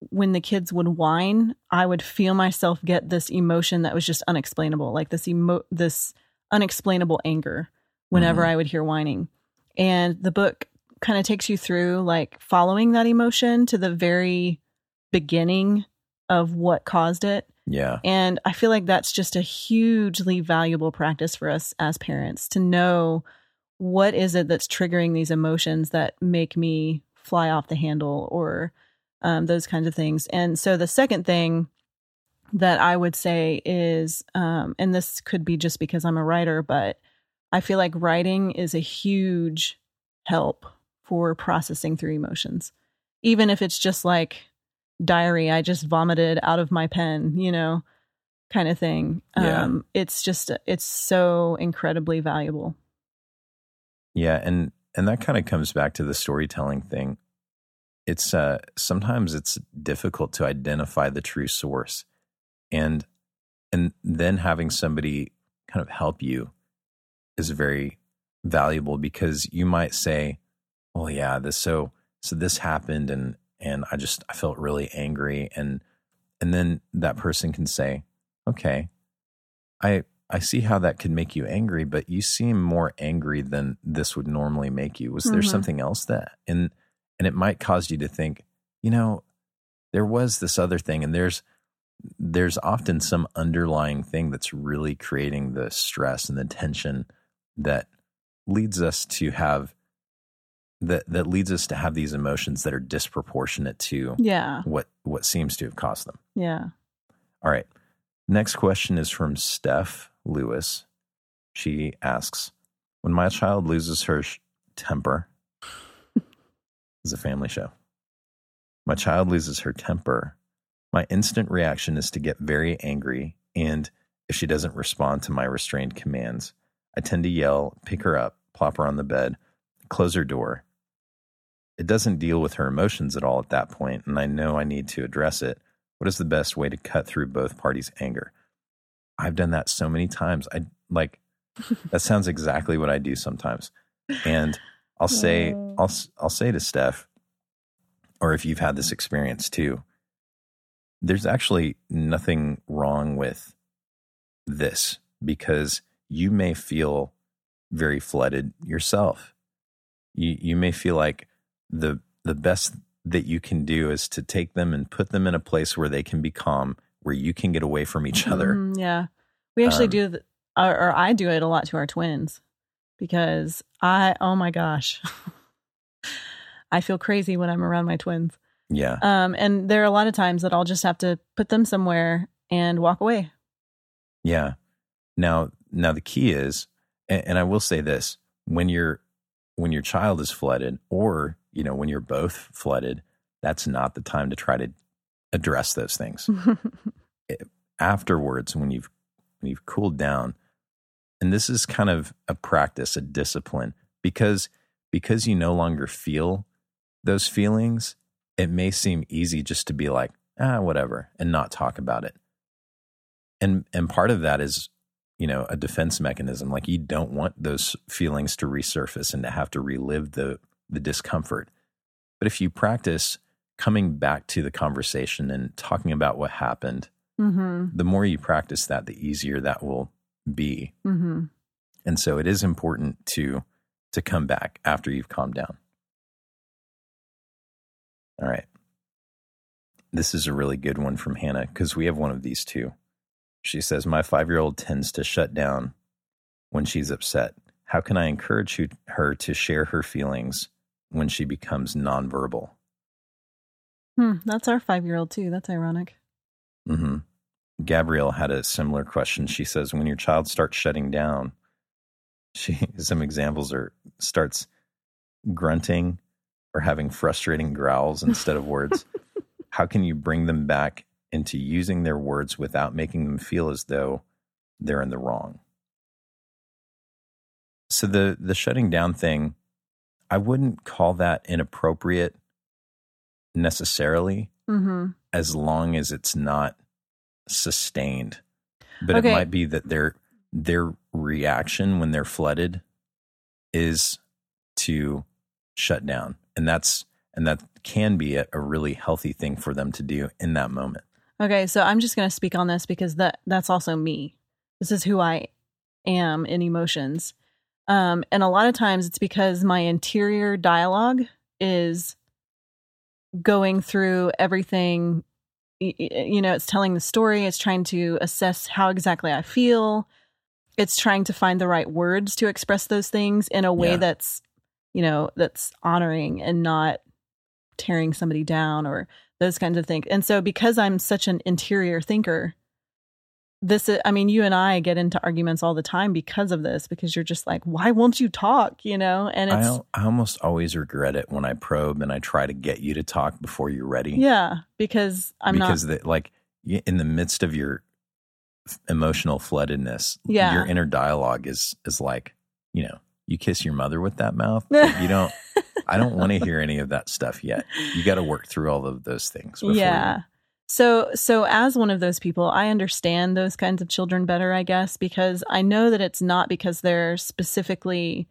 when the kids would whine, I would feel myself get this emotion that was just unexplainable, like this emo- this unexplainable anger whenever Mhm. I would hear whining. And the book kind of takes you through like following that emotion to the very beginning of what caused it. Yeah. And I feel like that's just a hugely valuable practice for us as parents to know what is it that's triggering these emotions that make me fly off the handle or um, those kinds of things. And so the second thing that I would say is, um, and this could be just because I'm a writer, but I feel like writing is a huge help for processing through emotions. Even if it's just like diary I just vomited out of my pen, you know, kind of thing. Yeah. Um, it's just, it's so incredibly valuable. Yeah, and and that kind of comes back to the storytelling thing. It's uh sometimes it's difficult to identify the true source. And and then having somebody kind of help you is very valuable because you might say, "Well, yeah, this so so this happened and and I just I felt really angry and and then that person can say, "Okay, I I see how that could make you angry, but you seem more angry than this would normally make you. Was there Mhm. something else that and and it might cause you to think, you know, there was this other thing and there's there's often some underlying thing that's really creating the stress and the tension that leads us to have that that leads us to have these emotions that are disproportionate to Yeah. what what seems to have caused them. Yeah. All right. Next question is from Steph Lewis. She asks When my child loses her sh- temper, is a family show. My child loses her temper. My instant reaction is to get very angry. And if she doesn't respond to my restrained commands, I tend to yell, pick her up, plop her on the bed, close her door. It doesn't deal with her emotions at all at that point, and I know I need to address it. What is the best way to cut through both parties' anger? I've done that so many times. I like that sounds exactly what I do sometimes. And I'll say. I'll I'll say to Steph or if you've had this mm-hmm. experience too, there's actually nothing wrong with this because you may feel very flooded yourself. You you may feel like the the best that you can do is to take them and put them in a place where they can be calm, where you can get away from each other. Mhm, yeah. We actually Um, do, th- or, or I do it a lot to our twins because I, oh my gosh, I feel crazy when I'm around my twins. Yeah. Um, and there are a lot of times that I'll just have to put them somewhere and walk away. Yeah. Now, now the key is, and, and I will say this: when your when your child is flooded, or you know when you're both flooded, that's not the time to try to address those things. Afterwards, when you've when you've cooled down, and this is kind of a practice, a discipline, because because you no longer feel those feelings, it may seem easy just to be like, ah, whatever, and not talk about it. And and part of that is, you know, a defense mechanism. Like you don't want those feelings to resurface and to have to relive the the discomfort. But if you practice coming back to the conversation and talking about what happened, hmm the more you practice that, the easier that will be. hmm And so it is important to to come back after you've calmed down. All right. This is a really good one from Hannah because we have one of these too. She says, My five year old tends to shut down when she's upset. How can I encourage her to share her feelings when she becomes nonverbal? Hmm, that's our five year old too. That's ironic. hmm Gabrielle had a similar question. She says, when your child starts shutting down, she some examples are starts grunting or having frustrating growls instead of words. How can you bring them back into using their words without making them feel as though they're in the wrong? So the the shutting down thing, I wouldn't call that inappropriate necessarily hmm as long as it's not sustained. But Okay. it might be that their their reaction when they're flooded is to shut down. And that's and that can be a, a really healthy thing for them to do in that moment. Okay, so I'm just going to speak on this because that that's also me. This is who I am in emotions. Um, and a lot of times it's because my interior dialogue is going through everything you know, it's telling the story, it's trying to assess how exactly I feel. It's trying to find the right words to express those things in a way Yeah. that's, you know, that's honoring and not tearing somebody down or those kinds of things. And so because I'm such an interior thinker, this is, I mean, you and I get into arguments all the time because of this, because you're just like, why won't you talk? You know, and I, it's, al- I almost always regret it when I probe and I try to get you to talk before you're ready. yeah, because I'm because not, the, like in the midst of your emotional floodedness, Yeah. your inner dialogue is is like, you know, you kiss your mother with that mouth. You don't. I don't want to hear any of that stuff yet. You got to work through all of those things. Before yeah. So, so as one of those people, I understand those kinds of children better, I guess, because I know that it's not because they're specifically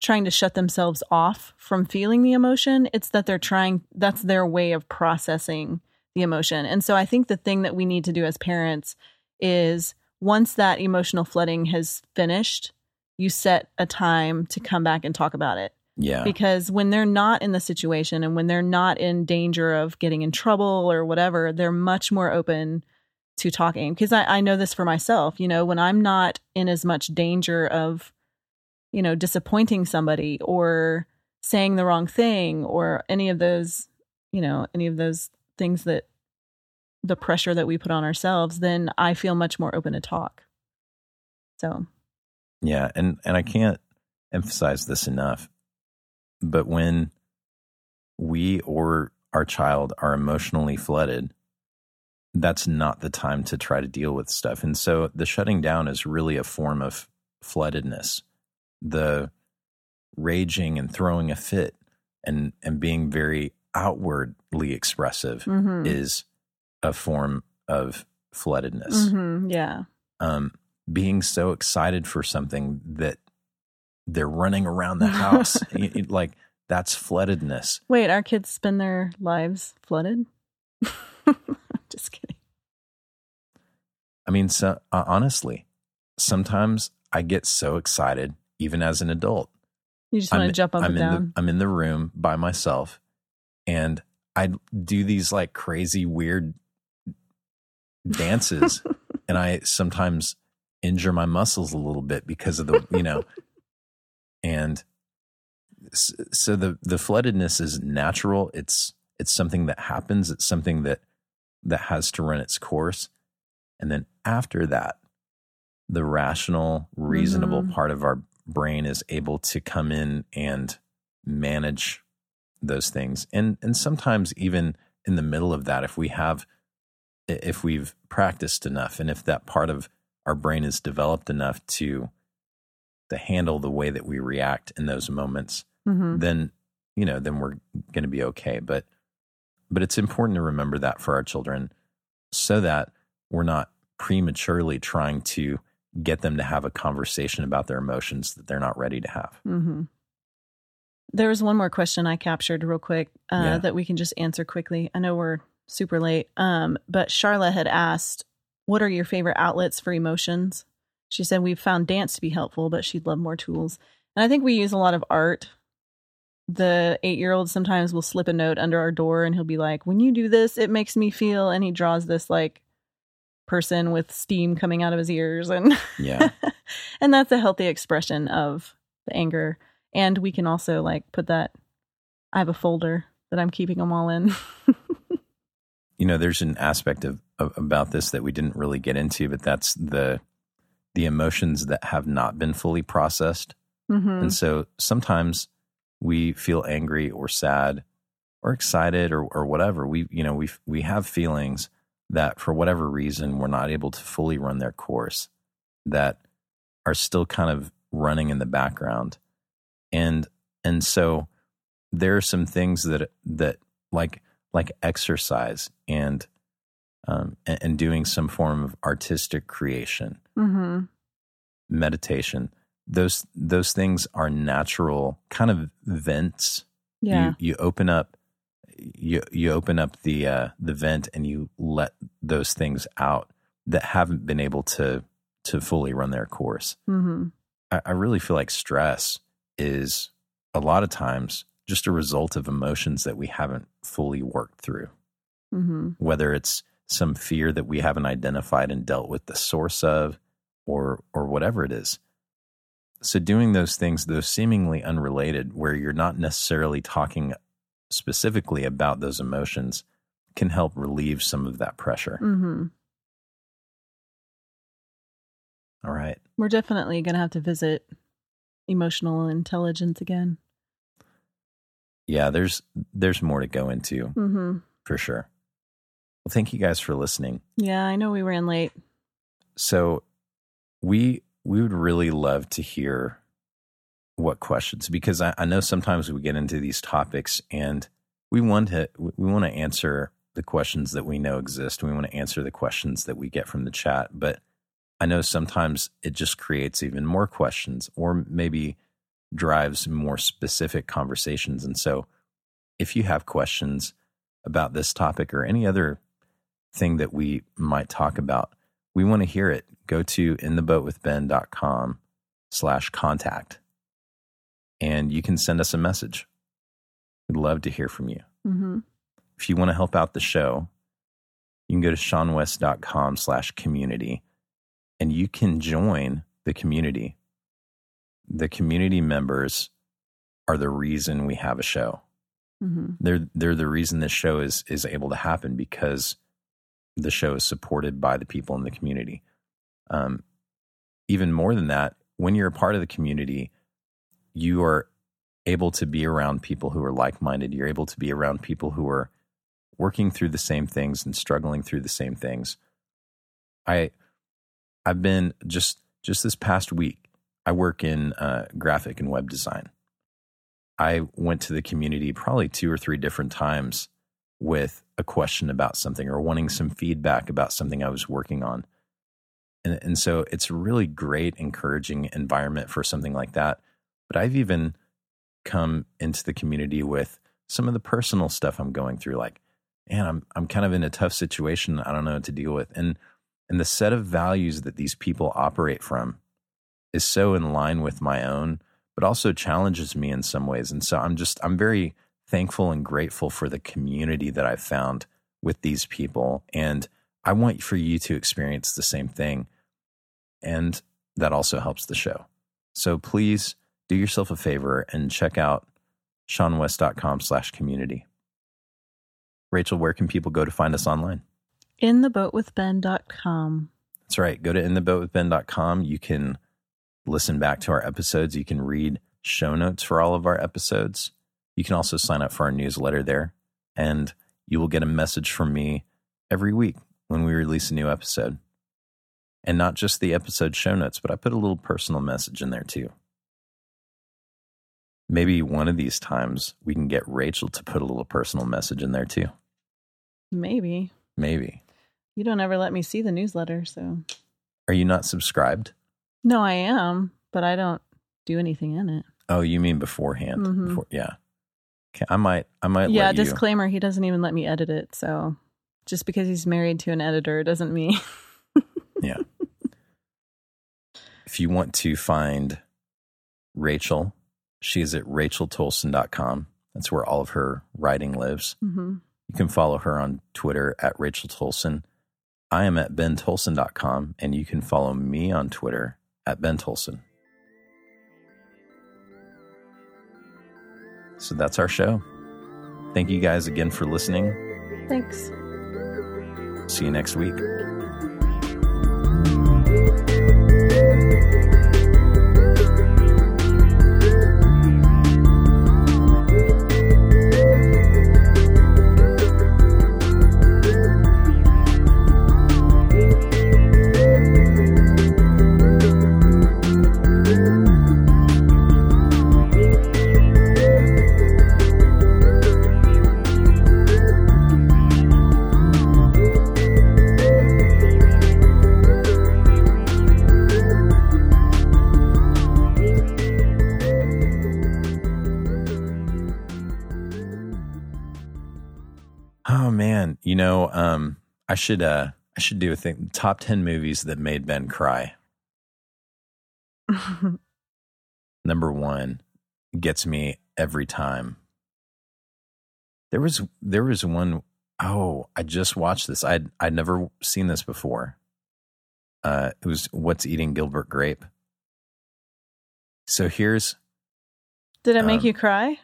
trying to shut themselves off from feeling the emotion. It's that they're trying, that's their way of processing the emotion. And so I think the thing that we need to do as parents is once that emotional flooding has finished, you set a time to come back and talk about it yeah, because when they're not in the situation and when they're not in danger of getting in trouble or whatever, they're much more open to talking. Because I, I know this for myself. You know, when I'm not in as much danger of, you know, disappointing somebody or saying the wrong thing or any of those, you know, any of those things that the pressure that we put on ourselves, then I feel much more open to talk. So, yeah, and and I can't emphasize this enough, but when we or our child are emotionally flooded, that's not the time to try to deal with stuff. And so the shutting down is really a form of floodedness. The raging and throwing a fit and and being very outwardly expressive mhm. is a form of floodedness. Mhm. yeah. Um, being so excited for something that they're running around the house, y- y- like that's floodedness. Wait, our kids spend their lives flooded? Just kidding. I mean, so, uh, honestly, sometimes I get so excited, even as an adult. You just want to jump up I'm and in down. The, I'm in the room by myself, and I do these like crazy, weird dances, and I sometimes injure my muscles a little bit because of the, you know, and so the the floodedness is natural. It's it's something that happens. It's something that that has to run its course, and then after that, the rational, reasonable Mhm. part of our brain is able to come in and manage those things and and sometimes even in the middle of that if we have if we've practiced enough and if that part of our brain is developed enough to to handle the way that we react in those moments Mhm. then you know then we're going to be okay but but it's important to remember that for our children so that we're not prematurely trying to get them to have a conversation about their emotions that they're not ready to have Mhm. There was one more question I captured real quick uh, Yeah. that we can just answer quickly. I know we're super late, um, but Charlotte had asked, "What are your favorite outlets for emotions?" She said we've found dance to be helpful, but she'd love more tools. And I think we use a lot of art. The eight-year-old sometimes will slip a note under our door, and he'll be like, "When you do this, it makes me feel," and he draws this like person with steam coming out of his ears, and yeah and that's a healthy expression of the anger and we can also like put that i have a folder that i'm keeping them all in you know there's an aspect of, of about this that we didn't really get into but that's the the emotions that have not been fully processed. Hmm and so sometimes we feel angry or sad or excited or or whatever. We you know we we have feelings that for whatever reason we're not able to fully run their course that are still kind of running in the background. And and so there are some things that that like like exercise and um and, and doing some form of artistic creation. Hmm meditation. Those those things are natural kind of vents. Yeah. you you open up you you open up the uh the vent and you let those things out that haven't been able to to fully run their course. Hmm I, I really feel like stress is a lot of times just a result of emotions that we haven't fully worked through. Hmm whether it's some fear that we haven't identified and dealt with the source of or or whatever it is. So doing those things, those seemingly unrelated, where you're not necessarily talking specifically about those emotions, can help relieve some of that pressure. hmm All right. We're definitely going to have to visit emotional intelligence again. Yeah, there's there's more to go into hmm for sure. Well, thank you guys for listening. Yeah, I know we ran late. So we we would really love to hear what questions because I, I know sometimes we get into these topics and we want to we want to answer the questions that we know exist. We want to answer the questions that we get from the chat, but I know sometimes it just creates even more questions or maybe drives more specific conversations. And so if you have questions about this topic or any other thing that we might talk about, we want to hear it. Go to intheboatwithben.com slash contact and you can send us a message. We'd love to hear from you. hmm If you want to help out the show, you can go to seanwes.com slash community and you can join the community. The community members are the reason we have a show. hmm They're they're the reason this show is is able to happen because the show is supported by the people in the community. Um, even more than that, when you're a part of the community, you are able to be around people who are like minded. You're able to be around people who are working through the same things and struggling through the same things. I I've been just just this past week. I work in uh, graphic and web design. I went to the community probably two or three different times with a question about something or wanting some feedback about something I was working on. And, and so it's a really great, encouraging environment for something like that. But I've even come into the community with some of the personal stuff I'm going through, like, man, I'm I'm kind of in a tough situation. I don't know what to deal with. And and the set of values that these people operate from is so in line with my own, but also challenges me in some ways. And so I'm just I'm very thankful and grateful for the community that I've found with these people. And I want for you to experience the same thing. And that also helps the show. So please do yourself a favor and check out seanwes.com slash community. Rachel, where can people go to find us online? In the boat with intheboatwithben.com. That's right. Go to in the boat with intheboatwithben.com. You can listen back to our episodes. You can read show notes for all of our episodes. You can also sign up for our newsletter there, and you will get a message from me every week when we release a new episode. And not just the episode show notes, but I put a little personal message in there too. Maybe one of these times we can get Rachel to put a little personal message in there too. Maybe. Maybe. You don't ever let me see the newsletter, so. Are you not subscribed? No, I am, but I don't do anything in it. Oh, you mean beforehand? Mhm. Before, yeah. Okay, I might. I might. yeah, disclaimer, he doesn't even let me edit it, so just because he's married to an editor doesn't mean yeah. If you want to find Rachel, she is at racheltoalson.com. That's where all of her writing lives. hmm You can follow her on Twitter at Rachel Toalson. I am at bentoalson.com, and you can follow me on Twitter at Ben So that's our show. Thank you guys again for listening. Thanks. See you next week. I should uh, I should do a thing. Top ten movies that made Ben cry. Number one gets me every time. There was there was one Oh, I just watched this. I'd I'd never seen this before. Uh, it was What's Eating Gilbert Grape. So here's Did it make Um, you cry?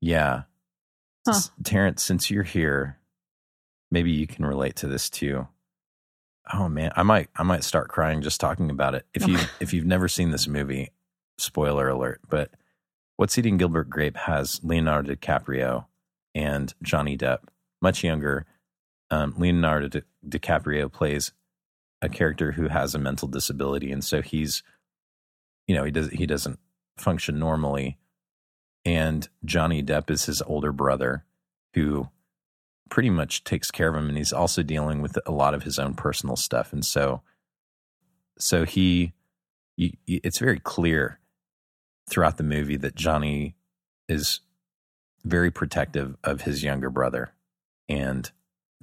yeah, Huh. Terrence. Since you're here, maybe you can relate to this too. Oh man, I might I might start crying just talking about it. If you if you've never seen this movie, spoiler alert. But What's Eating Gilbert Grape has Leonardo DiCaprio and Johnny Depp, much younger. Um, Leonardo Di- DiCaprio plays a character who has a mental disability, and so he's, you know, he does he doesn't function normally. And Johnny Depp is his older brother, who pretty much takes care of him, and he's also dealing with a lot of his own personal stuff, and so, so he, you, it's very clear throughout the movie that Johnny is very protective of his younger brother and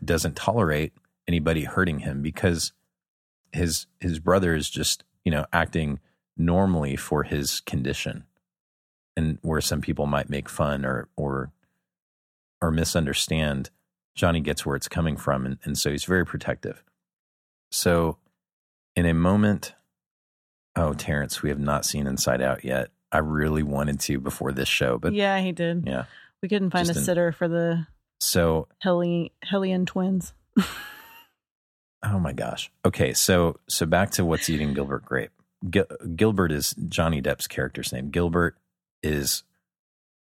doesn't tolerate anybody hurting him because his his brother is just you know acting normally for his condition and where some people might make fun or or or misunderstand johnny gets where it's coming from and, and so he's very protective so in a moment oh terrence we have not seen inside out yet i really wanted to before this show but yeah, he did. yeah We couldn't find Just a an- sitter for the so Helly Hellion twins. Oh my gosh. Okay, so so back to what's eating Gilbert Grape. Gil- Gilbert is Johnny Depp's character's name. Gilbert is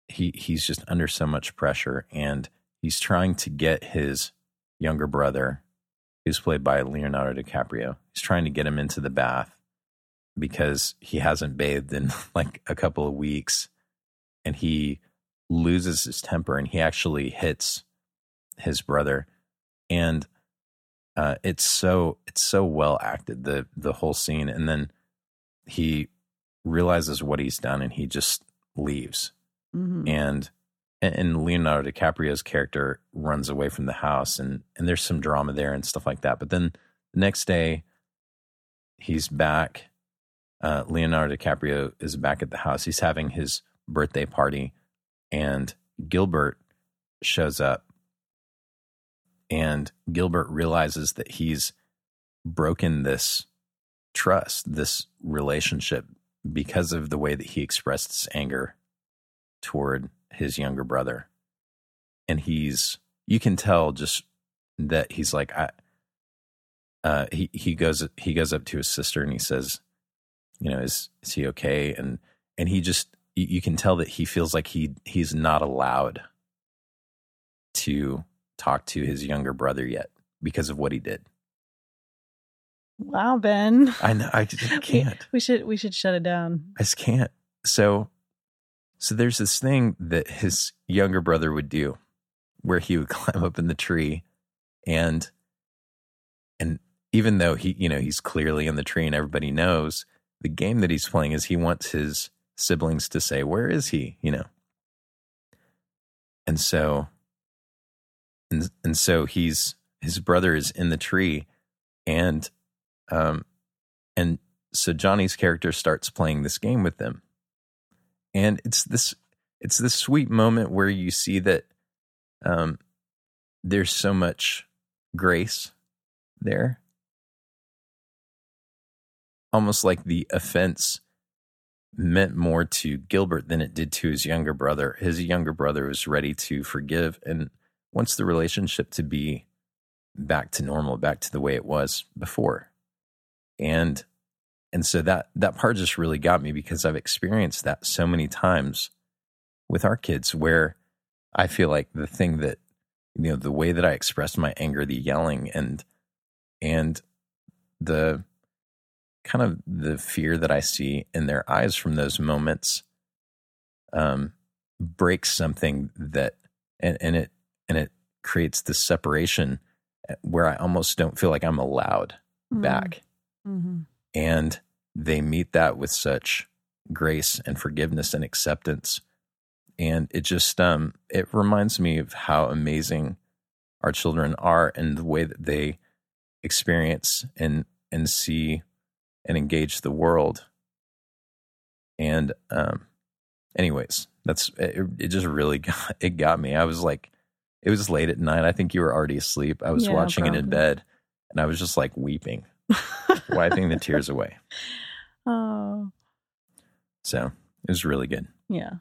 he he's just under so much pressure and he's trying to get his younger brother who's played by Leonardo DiCaprio. He's trying to get him into the bath because he hasn't bathed in like a couple of weeks and he loses his temper and he actually hits his brother and uh, it's so it's so well acted the the whole scene and then he realizes what he's done and he just leaves Mhm. and and Leonardo DiCaprio's character runs away from the house and and there's some drama there and stuff like that. But then the next day he's back. Uh, Leonardo DiCaprio is back at the house. He's having his birthday party and Gilbert shows up. And Gilbert realizes that he's broken this trust, this relationship, because of the way that he expressed his anger toward his younger brother. And he's, you can tell just that he's like, I, uh, he, he goes, he goes up to his sister and he says, you know, is, is he okay? And, and he just, you, can tell that he feels like he, he's not allowed to talk to his younger brother yet because of what he did. Wow, Ben. I know. I just can't. We should we should shut it down. I just can't. So, so there's this thing that his younger brother would do, where he would climb up in the tree, and and even though he, you know, he's clearly in the tree and everybody knows, the game that he's playing is he wants his siblings to say, "Where is he?" You know. And so, and and so he's his brother is in the tree, and um, and so Johnny's character starts playing this game with them. And it's this it's this sweet moment where you see that um there's so much grace there. Almost like the offense meant more to Gilbert than it did to his younger brother. His younger brother was ready to forgive and wants the relationship to be back to normal, back to the way it was before. And and so that that part just really got me because I've experienced that so many times with our kids where I feel like the thing that you know the way that I express my anger, the yelling and and the kind of the fear that I see in their eyes from those moments um breaks something that and, and it and it creates this separation where I almost don't feel like I'm allowed back Mm-hmm. And they meet that with such grace and forgiveness and acceptance. And it just um, it reminds me of how amazing our children are and the way that they experience and and see and engage the world. And um, anyways, that's it, it just really got it got me. I was like, it was late at night. I think you were already asleep. I was yeah, watching probably. it in bed, and I was just like weeping. wiping the tears away. Oh. So it was really good. Yeah.